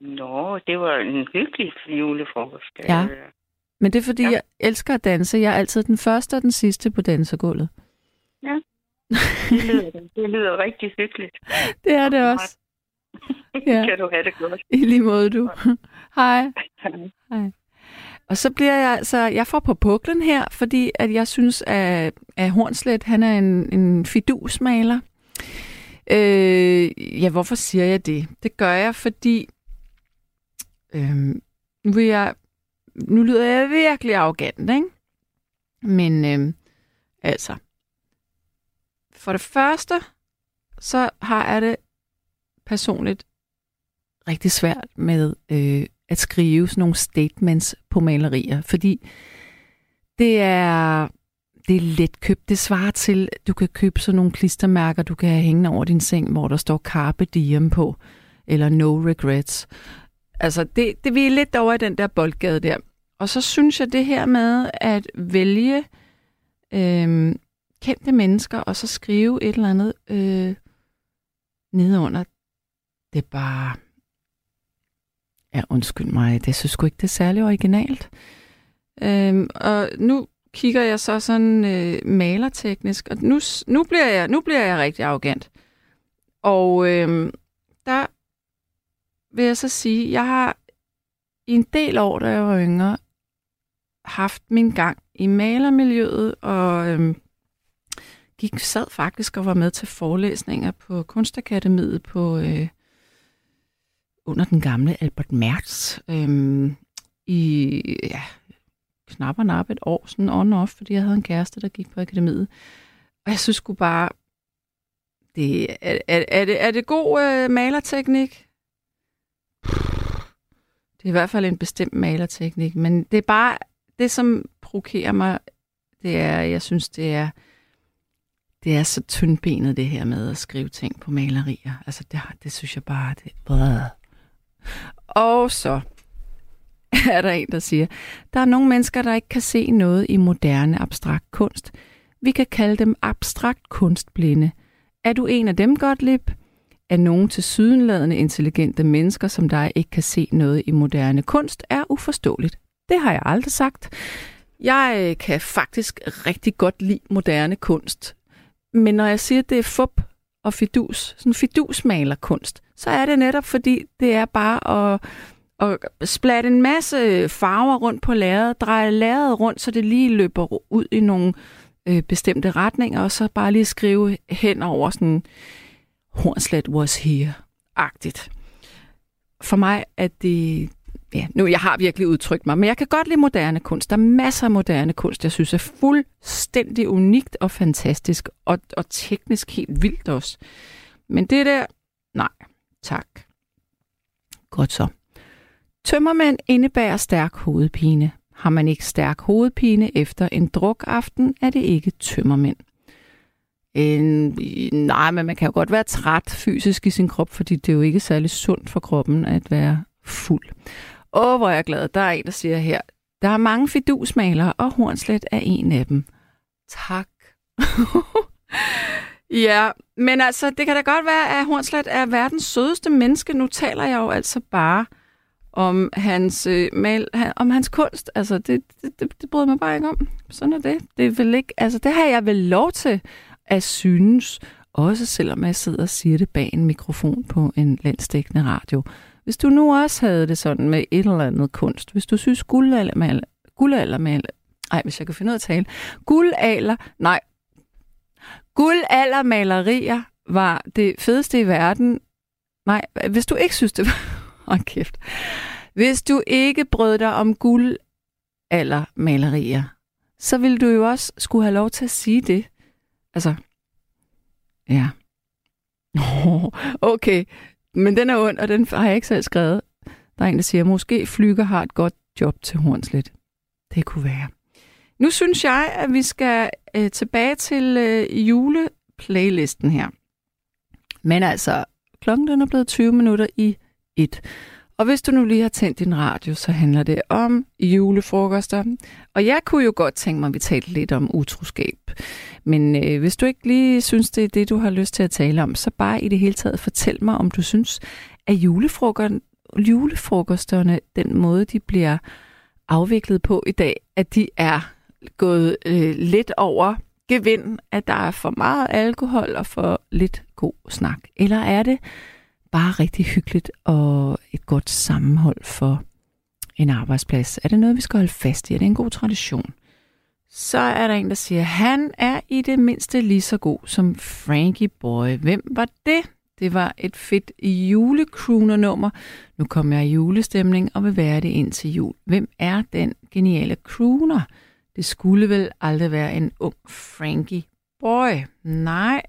Nå, det var en hyggelig julefrokost. Ja. Men det er fordi, Ja. jeg elsker at danse. Jeg er altid den første og den sidste på dansegulvet. Det lyder, det lyder rigtig hyggeligt. Det er det også. Ja. Kan du have det godt. I lige måde, du. Hej. Og så bliver jeg, så jeg får på puklen her, fordi at jeg synes, at, at Hornslet, han er en, en fidusmaler. Øh, ja, hvorfor siger jeg det? Det gør jeg, fordi øh, nu, vil jeg, nu lyder jeg virkelig arrogant, ikke? Men øh, altså, for det første, så har jeg det personligt rigtig svært med øh, at skrive sådan nogle statements på malerier, fordi det er, det er let købt. Det svarer til, at du kan købe sådan nogle klistermærker, du kan have hængende over din seng, hvor der står Carpe Diem på, eller No Regrets. Altså, det, det vi er lidt over i den der boldgade der. Og så synes jeg det her med at vælge øh, kendte mennesker, og så skrive et eller andet øh, nedenunder, det er bare... Ja, undskyld mig, det synes sgu ikke, det er særlig originalt. Øhm, og nu kigger jeg så sådan øh, malerteknisk, og nu, nu, bliver jeg, nu bliver jeg rigtig arrogant. Og øhm, der vil jeg så sige, jeg har i en del år, da jeg var yngre, haft min gang i malermiljøet, og øhm, gik sad faktisk og var med til forelæsninger på Kunstakademiet på øh, under den gamle Albert Mertz øhm, i ja, knap og nap et år, sådan on off, fordi jeg havde en kæreste, der gik på akademiet. Og jeg synes sgu bare, det, er, er, er, det, er det god øh, malerteknik? Det er i hvert fald en bestemt malerteknik, men det er bare, det som provokerer mig, det er, jeg synes, det er, det er så tyndbenet, det her med at skrive ting på malerier. Altså, det, det synes jeg bare, det er... Og så er der en, der siger, der er nogle mennesker, der ikke kan se noget i moderne abstrakt kunst. Vi kan kalde dem abstrakt kunstblinde. Er du en af dem, Gottlieb? Er nogen til sydenladende intelligente mennesker, som dig ikke kan se noget i moderne kunst, er uforståeligt. Det har jeg aldrig sagt. Jeg øh, kan faktisk rigtig godt lide moderne kunst. Men når jeg siger, at det er fup og fidus, sådan fidusmalerkunst, så er det netop fordi, det er bare at, at splatte en masse farver rundt på lærredet, dreje lærredet rundt, så det lige løber ud i nogle øh, bestemte retninger, og så bare lige skrive hen over sådan Hornslet was here-agtigt. For mig er det, ja, nu jeg har virkelig udtrykt mig, men jeg kan godt lide moderne kunst. Der er masser af moderne kunst, jeg synes er fuldstændig unikt og fantastisk, og, og teknisk helt vildt også. Men det der, nej, tak. Godt så. Tømmermænd indebærer stærk hovedpine. Har man ikke stærk hovedpine efter en drukaften, er det ikke tømmermænd. En, nej, men man kan jo godt være træt fysisk i sin krop, fordi det er jo ikke særlig sundt for kroppen at være fuld. Åh, hvor er jeg glad. Der er en, der siger her, der er mange fidusmalere, og Hornslet er en af dem. Tak. ja, men altså, det kan da godt være, at Hornslet er verdens sødeste menneske. Nu taler jeg jo altså bare om hans, øh, mal, om hans kunst. Altså, det, det, det, det bryder mig bare ikke om. Sådan er det. Det, er vel ikke, altså, det har jeg vel lov til at synes, også selvom jeg sidder og siger det bag en mikrofon på en landstækkende radio. Hvis du nu også havde det sådan med et eller andet kunst, hvis du synes guldaldermal, guldaldermal, ej, hvis jeg kan finde ud af at tale, guldalder, nej, guldaldermalerier var det fedeste i verden. Nej, hvis du ikke synes det var, oh, kæft. Hvis du ikke brød dig om guldaldermalerier, så ville du jo også skulle have lov til at sige det. Altså, ja. okay, men den er ond, og den har jeg ikke selv skrevet. Der er en, der siger, måske Flyger har et godt job til Hornslet. Det kunne være. Nu synes jeg, at vi skal øh, tilbage til øh, juleplaylisten her. Men altså, klokken den er blevet 20 minutter i et. Og hvis du nu lige har tændt din radio, så handler det om julefrokoster. Og jeg kunne jo godt tænke mig, at vi talte lidt om utroskab. Men øh, hvis du ikke lige synes, det er det, du har lyst til at tale om, så bare i det hele taget fortæl mig, om du synes, at julefrokosterne, den måde, de bliver afviklet på i dag, at de er gået øh, lidt over gevind, at der er for meget alkohol og for lidt god snak? Eller er det bare rigtig hyggeligt og et godt sammenhold for en arbejdsplads? Er det noget, vi skal holde fast i? Er det en god tradition? Så er der en, der siger, han er i det mindste lige så god som Frankie Boy. Hvem var det? Det var et fedt julecrooner-nummer. Nu kommer jeg i julestemning og vil være det ind til jul. Hvem er den geniale crooner? Det skulle vel aldrig være en ung Frankie Boy. Nej,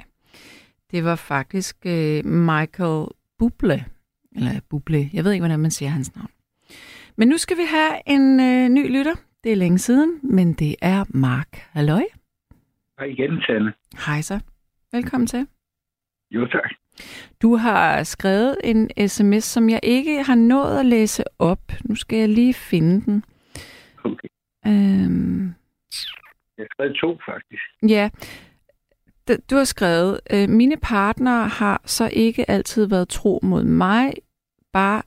det var faktisk øh, Michael Bublé. Eller Bublé. Jeg ved ikke, hvordan man siger hans navn. Men nu skal vi have en uh, ny lytter. Det er længe siden, men det er Mark. Halløj. Hej igen, Sanne. Hej så. Velkommen til. Jo, tak. Du har skrevet en sms, som jeg ikke har nået at læse op. Nu skal jeg lige finde den. Okay. Øhm, Jeg har skrevet to, faktisk. ja, du har skrevet, øh, mine partnere har så ikke altid været tro mod mig, bare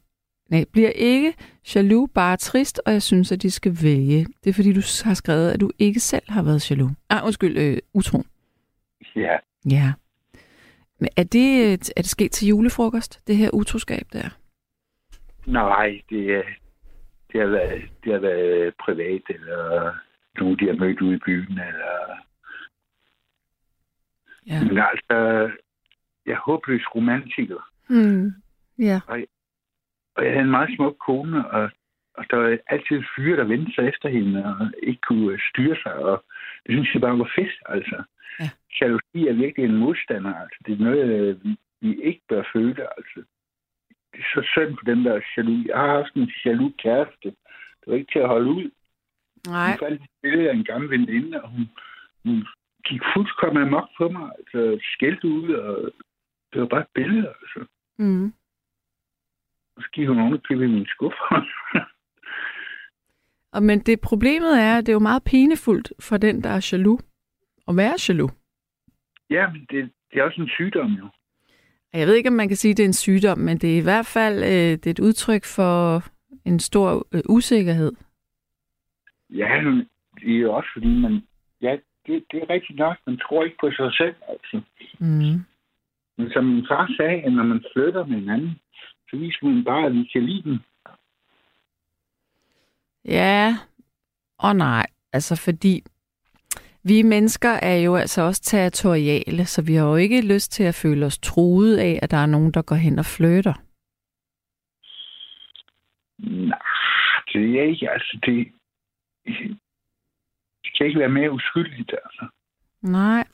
nej, bliver ikke jaloux, bare trist, og jeg synes, at de skal vælge. Det er fordi, du har skrevet, at du ikke selv har været jaloux. Ah, undskyld, øh, utro. Ja, Ja. Men er det, øh, er det sket til julefrokost, det her utroskab der? nej, det, er- det, har været, det har været privat, eller nogen, de har mødt ude i byen, eller... Ja. Men altså, jeg er håbløs romantiker, Hmm. Ja. og jeg havde en meget smuk kone, og, og der var altid fyre, der vendte sig efter hende, og ikke kunne styre sig, og det synes jeg bare var fedt, altså. Ja. Jalousi er virkelig en modstander, altså. Det er noget, øh, vi, ikke bør føle, altså. Det er så synd for dem, der er jaloux. Jeg har haft en jaloux kæreste. Det var ikke til at holde ud. Nej. Hun faldt et billede af en gammel veninde, og hun, hun gik fuldkommen amok på mig. Altså, skældte ud, og det var bare et billede, altså. Mm. Og så gik hun oven og i min skuffe. Og men det problemet er, at det er jo meget pinefuldt for den, der er jaloux, at være jaloux. ja, men det, det er også en sygdom, jo. Jeg ved ikke, om man kan sige, at det er en sygdom, men det er i hvert fald øh, det er et udtryk for en stor øh, usikkerhed. Ja, men det er jo også fordi, man... Ja, det, det er rigtigt nok. Man tror ikke på sig selv, altså. Mm. Men som min far sagde, at når man flytter med hinanden, så viser man bare, at vi kan lide den. Ja, og nej. Altså fordi vi mennesker er jo altså også territoriale, så vi har jo ikke lyst til at føle os truet af, at der er nogen, der går hen og flytter. Nej, det er jeg ikke. Altså, det kan ikke være mere uskyldigt, altså. Nej,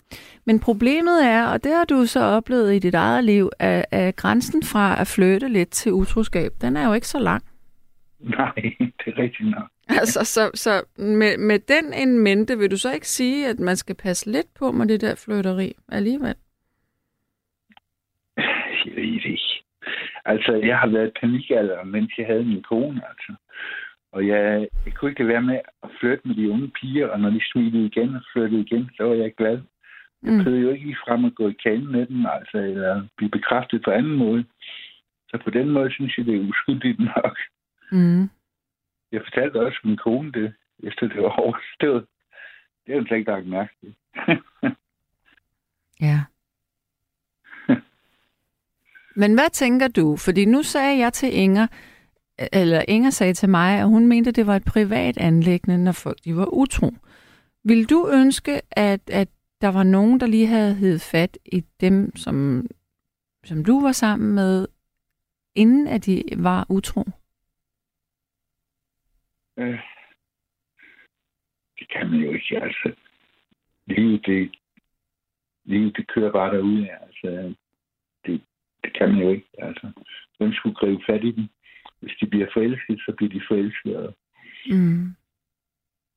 men problemet er, og det har du så oplevet i dit eget liv, at, at grænsen fra at flytte lidt til utroskab, den er jo ikke så lang. Nej, det er rigtigt nok. Altså, så, så med, med den en mente, vil du så ikke sige, at man skal passe lidt på med det der flytteri alligevel? Jeg ved det ikke. Altså, jeg har været panikalder, mens jeg havde min kone, altså. Og jeg, jeg kunne ikke være med at flytte med de unge piger, og når de smilede igen og flyttede igen, så var jeg glad. Jeg Mm. prøvede jo ikke frem at gå i kanen med dem, altså, eller blive bekræftet på anden måde. Så på den måde synes jeg, det er uskyldigt nok. Mm. Jeg fortalte også min kone det, efter det var overstået. Det har hun slet ikke lagt mærke til. Ja. Men hvad tænker du? Fordi nu sagde jeg til Inger, eller Inger sagde til mig, at hun mente, at det var et privat anlæggende, når folk de var utro. Vil du ønske, at, at der var nogen, der lige havde hed fat i dem, som, som du var sammen med, inden at de var utro? Øh, det kan man jo ikke, altså. Livet, det, livet, det kører bare derude, altså. Det, det kan man jo ikke, altså. Hvem skulle gribe fat i dem? Hvis de bliver forelsket, så bliver de forelsket. Og Mm.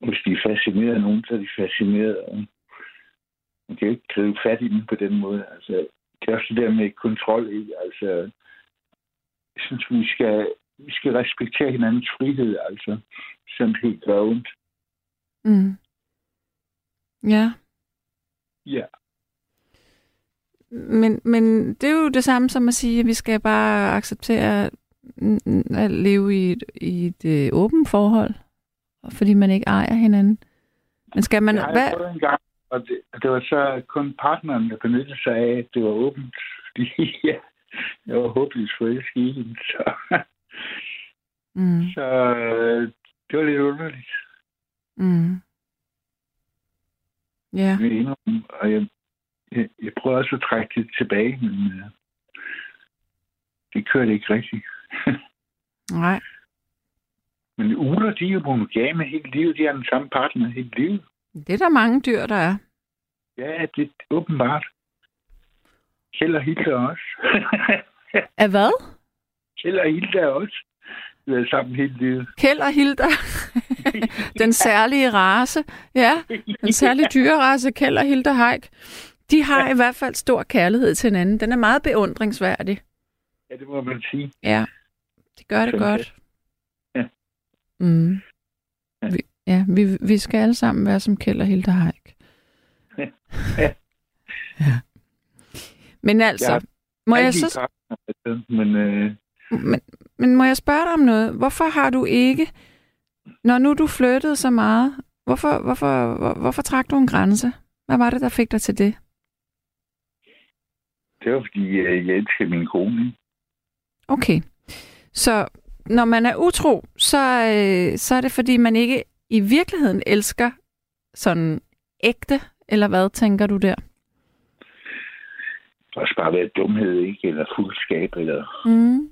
hvis de er fascineret af nogen, så er de fascineret. Man kan jo ikke gribe fat i dem på den måde. Altså, det er også det der med kontrol, ikke? Altså, jeg synes, vi skal, vi skal respektere hinandens frihed, altså. Sådan helt gør ondt. Mm. Ja, Ja. Men, men det er jo det samme som at sige, at vi skal bare acceptere at leve i et, i et øh, åbent forhold, fordi man ikke ejer hinanden. Men skal man... Det har Hvad? jeg en gang, og det, det var så kun partneren, der benyttede sig af, at det var åbent. Fordi ja, jeg var håbløst forelsket i hende, så, Mm, så øh, det var lidt underligt. mm. Ja, indrømme. Og jeg, jeg, jeg prøver også at trække det tilbage, men øh, det kørte ikke rigtigt. nej. Men uler, de er jo monogame hele livet. De har den samme partner hele livet. Det er der mange dyr, der er. Ja, det er åbenbart. Kjell og Hilda også. Af hvad? Kjell og Hilda også. Vi har sammen hele livet. Kjeld og Hilda. den særlige race. Ja, den særlige dyrerace, Kjeld og Hilda Haik. De har i hvert fald stor kærlighed til hinanden. Den er meget beundringsværdig. Ja, det må man sige. Ja, det gør det Sådan godt. det. Ja. Mm. Ja. Vi, ja, vi, vi skal alle sammen være som Kjeld og Hilda Haik. Ja. Ja. ja. Men altså, Ja. må jeg så, altså, Men øh, men, men må jeg spørge dig om noget? Hvorfor har du ikke, når nu du flyttede så meget, hvorfor, hvorfor, hvor, hvorfor trak du en grænse? Hvad var det, der fik dig til det? det var, fordi øh, jeg elsker min kone. Okay. Så når man er utro, så, øh, så er det fordi, man ikke i virkeligheden elsker sådan ægte, eller hvad tænker du der? Det også bare være dumhed, ikke? Eller fuldskab, eller... Mm.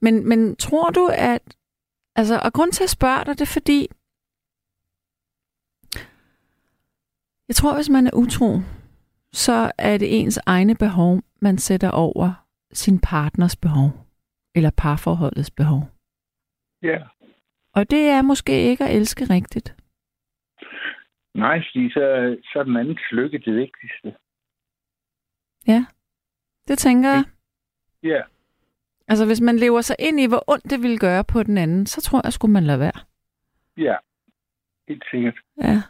Men, men tror du, at... Altså, og grund til at spørge dig, det er fordi... Jeg tror, hvis man er utro, så er det ens egne behov, man sætter over sin partners behov. Eller parforholdets behov. Ja. Og det er måske ikke at elske rigtigt. Nej, fordi så, så er den andens lykke det vigtigste. Det tænker jeg. Ja. Altså, hvis man lever sig ind i, hvor ondt det ville gøre på den anden, så tror jeg, skulle man lade være. Ja. Helt sikkert. Ja.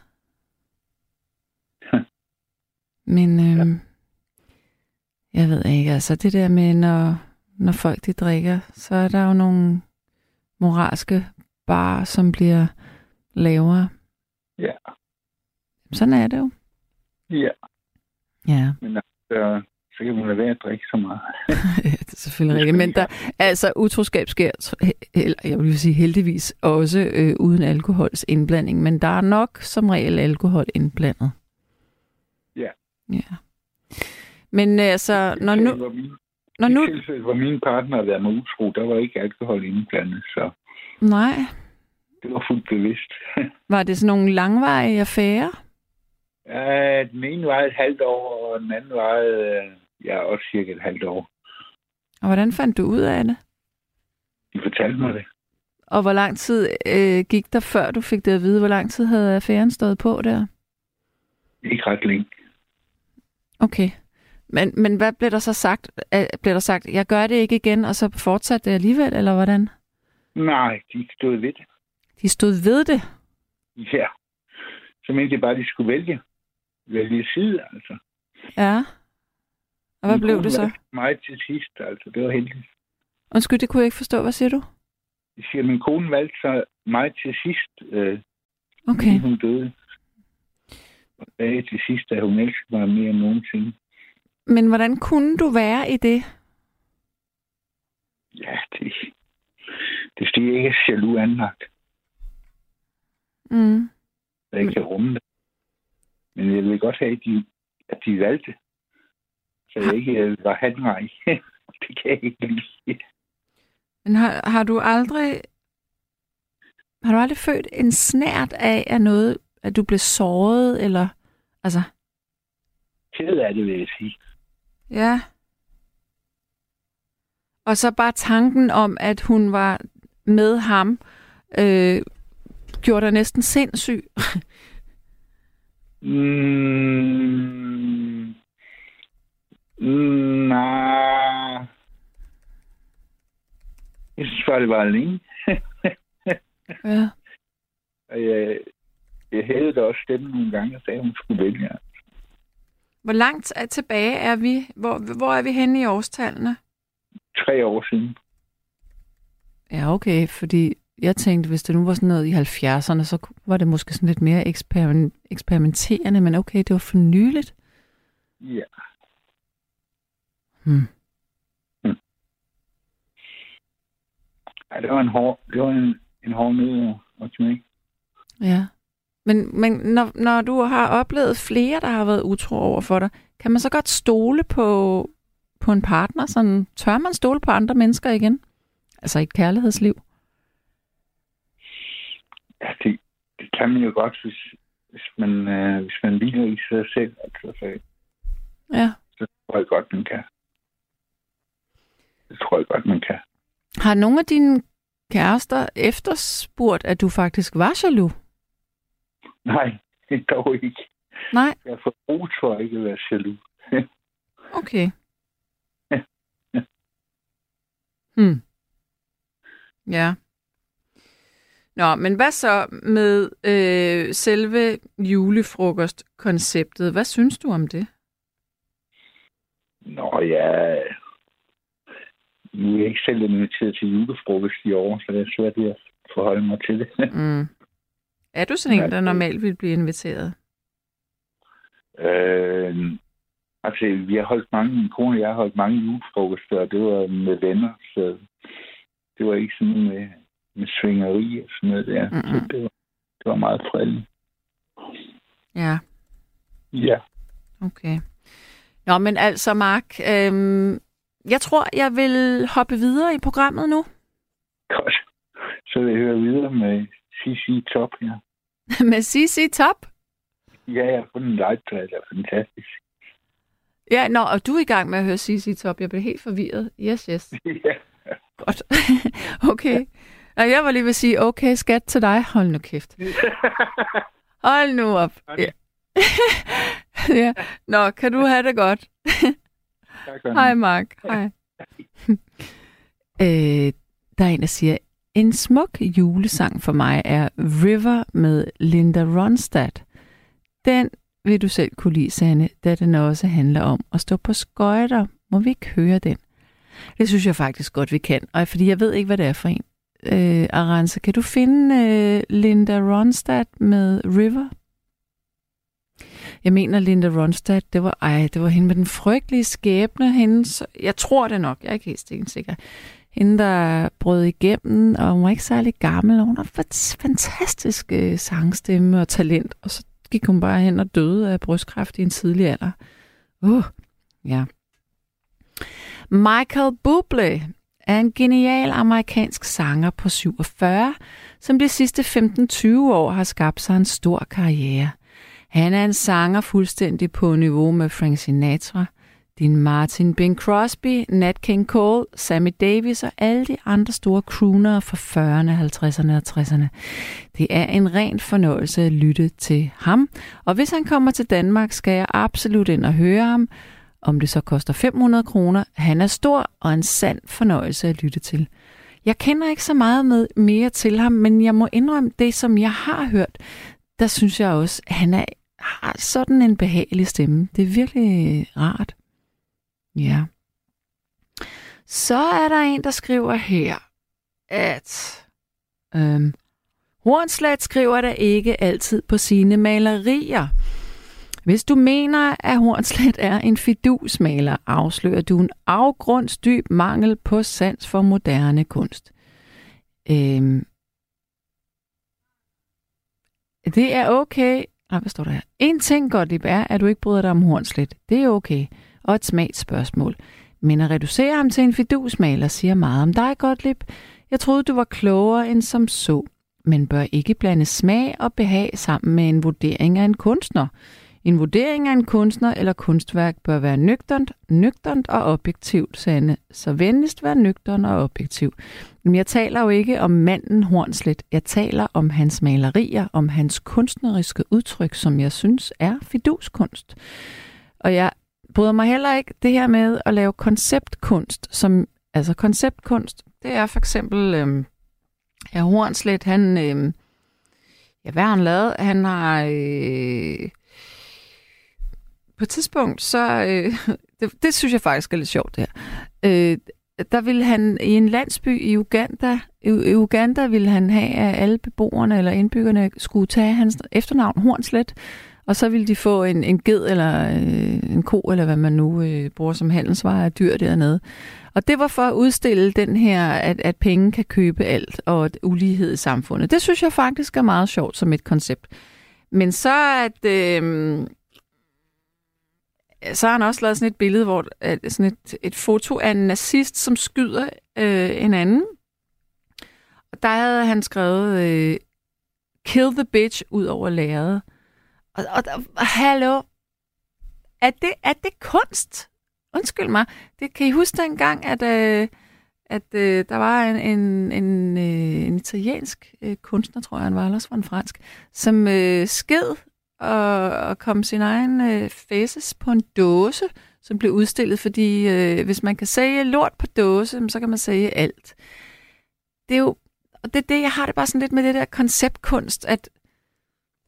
Men øhm, jeg ved ikke, altså det der med, når, når folk de drikker, så er der jo nogle moralske bar, som bliver lavere. Ja. Sådan er det jo. Ja. Ja, Så, så kan man lade være at drikke så meget. det er selvfølgelig rigtigt. Men der, altså utroskab sker, eller jeg vil sige heldigvis, også øh, uden alkohols indblanding. Men der er nok som regel alkohol indblandet. Ja. Ja. Men øh, altså, når nu, Når I nu... tilfælde, hvor min partner havde været med utro, der var ikke alkohol indblandet, så Nej. det var fuldt bevidst. Var det sådan nogle langvarige affærer? ja, den ene var et halvt år, og den anden var øh, ja, også cirka et halvt år. Og hvordan fandt du ud af det? De fortalte mig det. Og hvor lang tid øh, gik der, før du fik det at vide? Hvor lang tid havde affæren stået på der? Ikke ret længe. Okay. Men, men hvad blev der så sagt? Blev der sagt, jeg gør det ikke igen, og så fortsatte det alligevel, eller hvordan? Nej, de stod ved det. De stod ved det. Ja. Så mente jeg bare, at de skulle vælge. Vælge side, altså. Ja. Og hvad blev det så? Mig til sidst, altså. Det var heldigt. Undskyld, det kunne jeg ikke forstå. Hvad siger du? Jeg siger, at min kone valgte sig mig til sidst, øh, Okay. hun døde. Og sagde til sidst, at hun elskede mig mere end nogensinde. Men hvordan kunne du være i det? Ja, det, det er fordi, jeg ikke er jaloux anlagt. Mm. Jeg kan rumme det. Men jeg vil godt have, at de, at de valgte. Så jeg ikke var handrej. det kan jeg ikke lide. Men har, har du aldrig... Har du aldrig følt en snært af, at noget, at du blev såret, eller... Altså, Ked af det, vil jeg sige. Ja. Og så bare tanken om, at hun var med ham, øh, gjorde dig næsten sindssyg. Mm, mm, nej. Jeg synes bare, det var alene. ja. Og jeg, jeg hævede da også stemmen nogle gange og sagde, at hun skulle vælge. Hvor langt er tilbage er vi? Hvor, hvor er vi henne i årstallene? Tre år siden. Ja, okay, fordi jeg tænkte, hvis det nu var sådan noget i 70'erne, så var det måske sådan lidt mere eksperiment, eksperimenterende, men okay, det var for nyligt. Ja. Hmm. ja det var en hård, det var en, en hård nød at. Ja. Men, men når, når du har oplevet flere, der har været utro over for dig, kan man så godt stole på, på en partner? Sådan, tør man stole på andre mennesker igen? Altså i et kærlighedsliv? Ja, det, det kan man jo godt, hvis, hvis man, øh, hvis man ligner i sig selv. Altså, så, Ja. så tror jeg godt, man kan. Det tror jeg godt, man kan. Har nogle af dine kærester efterspurgt, at du faktisk var jaloux? Nej, det er dog ikke. Nej? Jeg for brug for ikke at være jaloux. Okay. Hmm. Ja. Nå, men hvad så med øh, selve julefrokostkonceptet? Hvad synes du om det? Nå ja, nu er jeg ikke selv inviteret til julefrokost i år, så det er svært at forholde mig til det. Mm. Er du sådan en, der normalt vil blive inviteret? øh, altså, vi har holdt mange, min kone og jeg har holdt mange julefrokoster, og det var med venner, så det var ikke sådan med, med svingeri og sådan noget der. Mm-mm. Så det var, det var meget fredeligt. Ja, Ja. okay. Nå, men altså, Mark, øhm, jeg tror, jeg vil hoppe videre i programmet nu. Godt. Så vil jeg høre videre med CC Top her. med CC Top. Ja, jeg har fundet en legetøj, der er fantastisk. Ja, nå, og du er i gang med at høre CC Top. Jeg blev helt forvirret. Yes, yes. ja. Godt. okay. Og jeg var lige ved at sige, okay, skat til dig. Hold nu kæft. Hold nu op. Ja. ja. Nå, kan du have det godt? Tak. Hej, Mark. Hej. øh, der er en, der siger, en smuk julesang for mig er River med Linda Ronstadt. Den vil du selv kunne lide, Sanne, da den også handler om at stå på skøjter. Må vi ikke høre den? Det synes jeg faktisk godt, vi kan. Og fordi jeg ved ikke, hvad det er for en. Øh, Arance, kan du finde øh, Linda Ronstadt med River? Jeg mener, Linda Ronstadt, det var, ej, det var hende med den frygtelige skæbne. Hendes, jeg tror det nok, jeg er ikke helt sikker. Hende, der brød igennem, og hun var ikke særlig gammel, og hun har fantastisk øh, sangstemme og talent, og så gik hun bare hen og døde af brystkræft i en tidlig alder. Uh, ja. Michael Bublé er en genial amerikansk sanger på 47, som de sidste 15-20 år har skabt sig en stor karriere. Han er en sanger fuldstændig på niveau med Frank Sinatra, din Martin Bing Crosby, Nat King Cole, Sammy Davis og alle de andre store crooner fra 40'erne, 50'erne og 60'erne. Det er en ren fornøjelse at lytte til ham, og hvis han kommer til Danmark, skal jeg absolut ind og høre ham, om det så koster 500 kroner. Han er stor og en sand fornøjelse at lytte til. Jeg kender ikke så meget med mere til ham, men jeg må indrømme det, som jeg har hørt, der synes jeg også, at han er, har sådan en behagelig stemme. Det er virkelig rart. Ja. Så er der en, der skriver her, at øhm, Hornslet skriver der ikke altid på sine malerier. Hvis du mener, at Hornslet er en fidusmaler, afslører du en afgrundsdyb mangel på sans for moderne kunst. Øhm, det er okay. Nej, hvad står der her? En ting, godt er, at du ikke bryder dig om Hornslet. Det er okay. Og et smagsspørgsmål. Men at reducere ham til en fidusmaler siger meget om dig, Gottlieb. Jeg troede, du var klogere end som så. Men bør ikke blande smag og behag sammen med en vurdering af en kunstner. En vurdering af en kunstner eller kunstværk bør være nøgternt, nøgternt og objektivt, Sande. Så venligst være nøgtern og objektiv. Men jeg taler jo ikke om manden Hornslet. Jeg taler om hans malerier, om hans kunstneriske udtryk, som jeg synes er fiduskunst. Og jeg bryder mig heller ikke det her med at lave konceptkunst, som altså konceptkunst, det er for eksempel øh, ja, Hornslet, han, øh, ja, hvad har han lavet? Han har, øh, på et tidspunkt, så, øh, det, det synes jeg faktisk er lidt sjovt det her, øh, der ville han i en landsby i Uganda, i, i Uganda ville han have, at alle beboerne eller indbyggerne skulle tage hans efternavn Hornslet, og så ville de få en, en ged eller øh, en ko, eller hvad man nu øh, bruger som handelsvare af dyr dernede. Og det var for at udstille den her, at, at penge kan købe alt, og at ulighed i samfundet. Det synes jeg faktisk er meget sjovt som et koncept. Men så at... Øh, så har han også lavet sådan et billede, hvor at, sådan et, et foto af en nazist, som skyder øh, en anden. Og der havde han skrevet, øh, kill the bitch ud over lærredet. Og, og, og hallo, er det, er det kunst? Undskyld mig. Det kan I huske dengang, at, øh, at øh, der var en, en, en, øh, en italiensk øh, kunstner, tror jeg han var, ellers var en fransk, som øh, sked og, og kom sin egen øh, faces på en dåse, som blev udstillet, fordi øh, hvis man kan sælge lort på dåse, så kan man sælge alt. Det er jo, og det er det, jeg har det bare sådan lidt med det der konceptkunst, at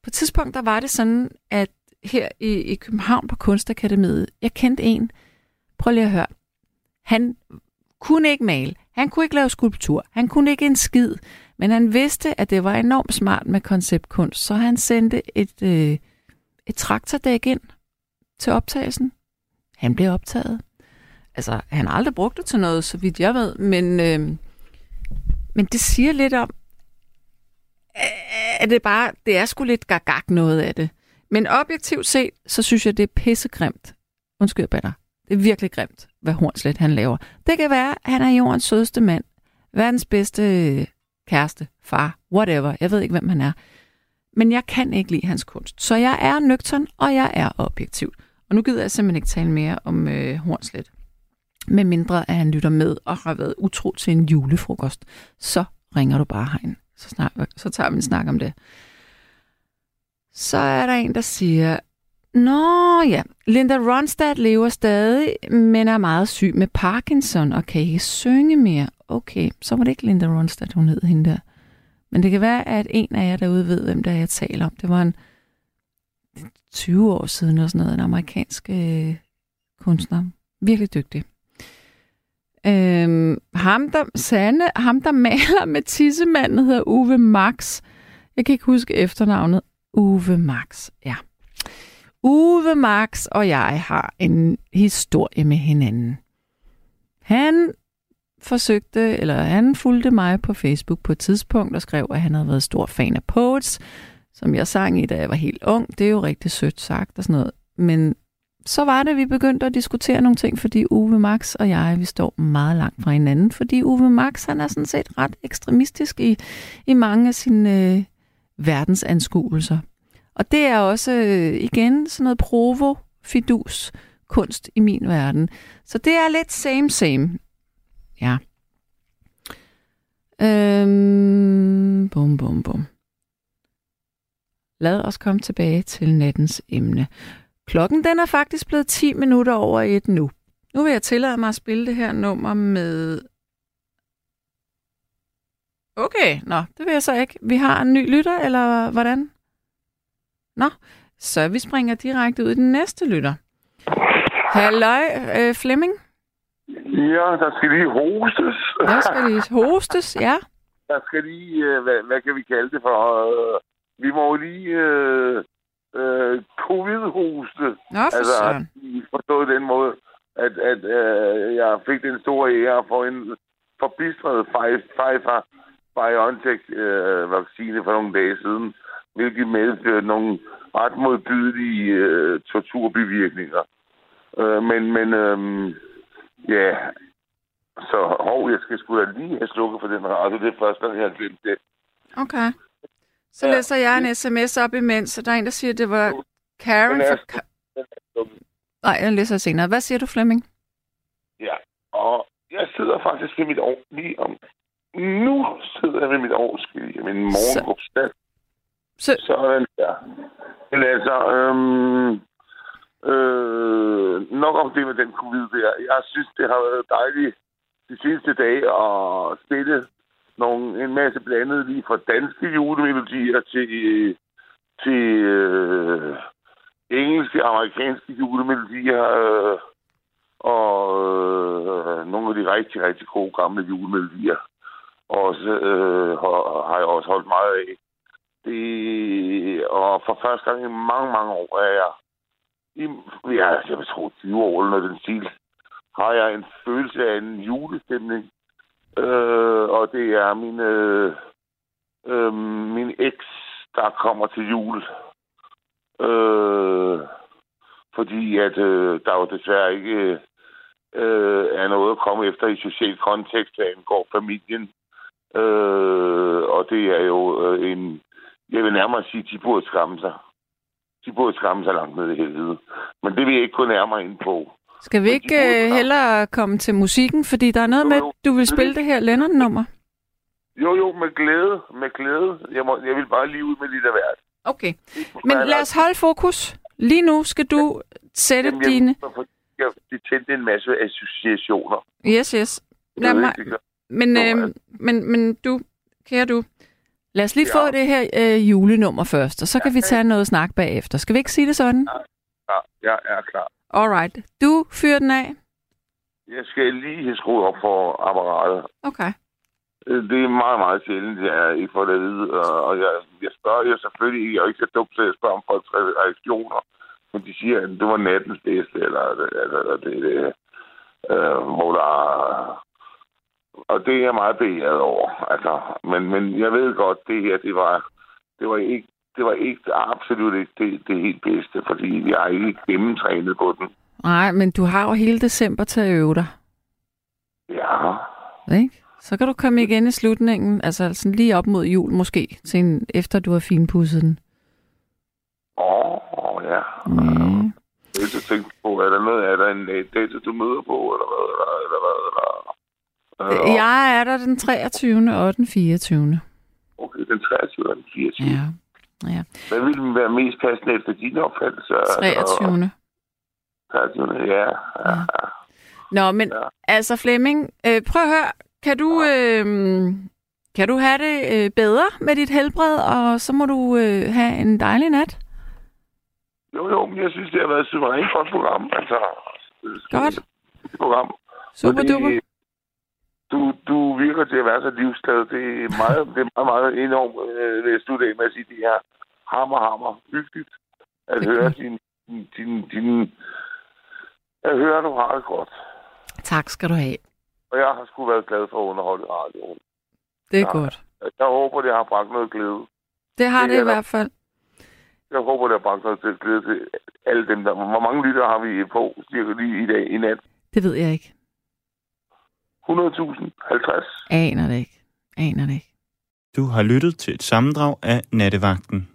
på et tidspunkt, der var det sådan, at her i, i København på Kunstakademiet, jeg kendte en, prøv lige at høre, han kunne ikke male, han kunne ikke lave skulptur, han kunne ikke en skid, men han vidste, at det var enormt smart med konceptkunst, så han sendte et, øh, et traktordæk ind til optagelsen. Han blev optaget. Altså, han har aldrig brugt det til noget, så vidt jeg ved, men, øh, men det siger lidt om, er det bare, det er sgu lidt gagag noget af det. Men objektivt set, så synes jeg, det er pissegrimt. Undskyld, Batter. Det er virkelig grimt, hvad Hornslet han laver. Det kan være, at han er jordens sødeste mand. Verdens bedste øh, kæreste, far, whatever. Jeg ved ikke, hvem han er. Men jeg kan ikke lide hans kunst. Så jeg er nøgtern, og jeg er objektiv. Og nu gider jeg simpelthen ikke tale mere om øh, Hornslet. Med mindre, at han lytter med og har været utro til en julefrokost. Så ringer du bare herind så, snak, så tager vi en snak om det. Så er der en, der siger, Nå ja, Linda Ronstadt lever stadig, men er meget syg med Parkinson og kan ikke synge mere. Okay, så var det ikke Linda Ronstadt, hun hed hende der. Men det kan være, at en af jer derude ved, hvem der jeg taler om. Det var en 20 år siden og sådan noget, en amerikansk øh, kunstner. Virkelig dygtig. Ham, der, Sande, ham, der maler med tissemanden, hedder Uwe Max. Jeg kan ikke huske efternavnet. Uwe Max, ja. Uwe Max og jeg har en historie med hinanden. Han forsøgte, eller han fulgte mig på Facebook på et tidspunkt og skrev, at han havde været stor fan af Poets, som jeg sang i, da jeg var helt ung. Det er jo rigtig sødt sagt og sådan noget. Men så var det, vi begyndte at diskutere nogle ting, fordi Uwe Max og jeg, vi står meget langt fra hinanden, fordi Uwe Max, han er sådan set ret ekstremistisk i, i mange af sine øh, verdensanskuelser. Og det er også, øh, igen, sådan noget provo, fidus, kunst i min verden. Så det er lidt same, same. Ja. Øhm, bum, bum, bum. Lad os komme tilbage til nattens emne. Klokken den er faktisk blevet 10 minutter over et nu. Nu vil jeg tillade mig at spille det her nummer med... Okay, nå, det vil jeg så ikke. Vi har en ny lytter, eller hvordan? Nå, så vi springer direkte ud i den næste lytter. Halløj, øh, Flemming. Ja, der skal lige hostes. Der skal lige hostes, ja. Der skal lige, øh, hvad, hvad kan vi kalde det for? Øh, vi må jo lige øh, øh, covid-hoste. Nå, for altså, søren. forstået den måde, at, at øh, jeg fik den store ære for en forbistret Pfizer BioNTech-vaccine for nogle dage siden, hvilket medførte nogle ret modbydelige øh, torturbevirkninger. Øh, men, men øh, ja, så hov, jeg skal sgu da lige have slukket for den radio. Det er første gang, jeg har glemt det. Okay. Så Ja. læser jeg en sms op imens, så der er en, der siger, at det var Karen fra... Ka-. Nej, jeg læser senere. Hvad siger du, Flemming? Ja, og jeg sidder faktisk ved mit år lige om... Nu sidder jeg ved mit årsskil i min morgengrupsdag. Så, Sådan der. Men altså, øhm, øh, nok om det med den covid der. Jeg synes, det har været dejligt de sidste dage at spille nogle, en masse blandet lige fra danske julemelodier til, øh, til øh, engelske, amerikanske julemelodier øh, og øh, nogle af de rigtig, rigtig gode gamle julemelodier. Også øh, har, har jeg også holdt meget af. Det, og for første gang i mange, mange år er jeg, i, ja, jeg vil tro 20 år eller den stil, har jeg en følelse af en julestemning. Øh, og det er min, øh, øh, min eks, der kommer til jul. Øh, fordi at øh, der jo desværre ikke øh, er noget at komme efter i social kontekst, hvad angår familien. Øh, og det er jo øh, en... Jeg vil nærmere sige, at de burde skamme sig. De burde skamme sig langt ned i helvede. Men det vil jeg ikke gå nærmere ind på skal vi ikke uh, hellere komme til musikken? Fordi der er noget Jo, med, at du vil spille det her Lennon-nummer. Jo, jo, med glæde. Med glæde. Jeg, må, jeg vil bare lige ud med lidt af hvert. Okay. Men lad os holde fokus. Lige nu skal du sætte Jamen, jeg, dine... Jeg, jeg tændte en masse associationer. Yes, yes. Lad mig... Men, øh, men, men du, kære du, lad os lige Ja. få det her øh, julenummer først, og så kan vi tage noget snak bagefter. Skal vi ikke sige det sådan? Ja, jeg er klar. Alright. Du fyrer den af. Jeg skal lige have skruet op for apparatet. Okay. Øh, Det er meget, meget sjældent, jeg ikke får det at vide. og- jeg, jeg spørger jo selvfølgelig jeg er ikke så dumt til at spørge om folks reaktioner. Men de siger, at det var nattens bedste, eller, eller, eller det, det øh, hvor der er- Og det er jeg meget beæret over. Altså, men, men jeg ved godt, det her, det var, det var ikke det var ikke absolut ikke det, det helt bedste, fordi jeg har ikke gennemtrænet på den. Nej, men du har jo hele december til at øve dig. Ja, Ikke? Så kan du komme igen i slutningen, altså sådan lige op mod jul måske, til en, efter du har finpudset den. åh, oh, ja. Mm. Jeg så tænke på, er der noget, er der en øh, dato, du møder på, eller hvad, eller, eller hvad, eller... Øh, Jeg er der den 23. og den 24. Okay, den 23. og den 24. Ja. Ja. Hvad ville være mest passende efter din opfattelse? Altså, 23. 23. Ja, ja. ja. Nå, men Ja. altså Flemming, øh, prøv at høre, kan du, øh, kan du have det øh, bedre med dit helbred, og så må du øh, have en dejlig nat? Jo, jo, men jeg synes, det har været et suverænt godt program. Altså, Godt. program. Super Fordi duper. Du, du virker til at være så livsglad. Det er meget, det er meget, meget enormt, øh, vil jeg slutte af med at sige, det er hammer, hammer, hyggeligt at Det høre din, din, din, at høre, at du har det godt. Tak skal du have. Og jeg har sgu været glad for at underholde radioen. Det er Ja. godt. Jeg håber, det har bragt noget glæde. Det har Det det i er der. hvert fald. Jeg håber, det har bragt noget til glæde til alle dem der. Hvor mange lytter har vi på cirka lige i dag i nat? Det ved jeg ikke. 100.000? 50? Aner det ikke. Aner det ikke. Du har lyttet til et sammendrag af Nattevagten.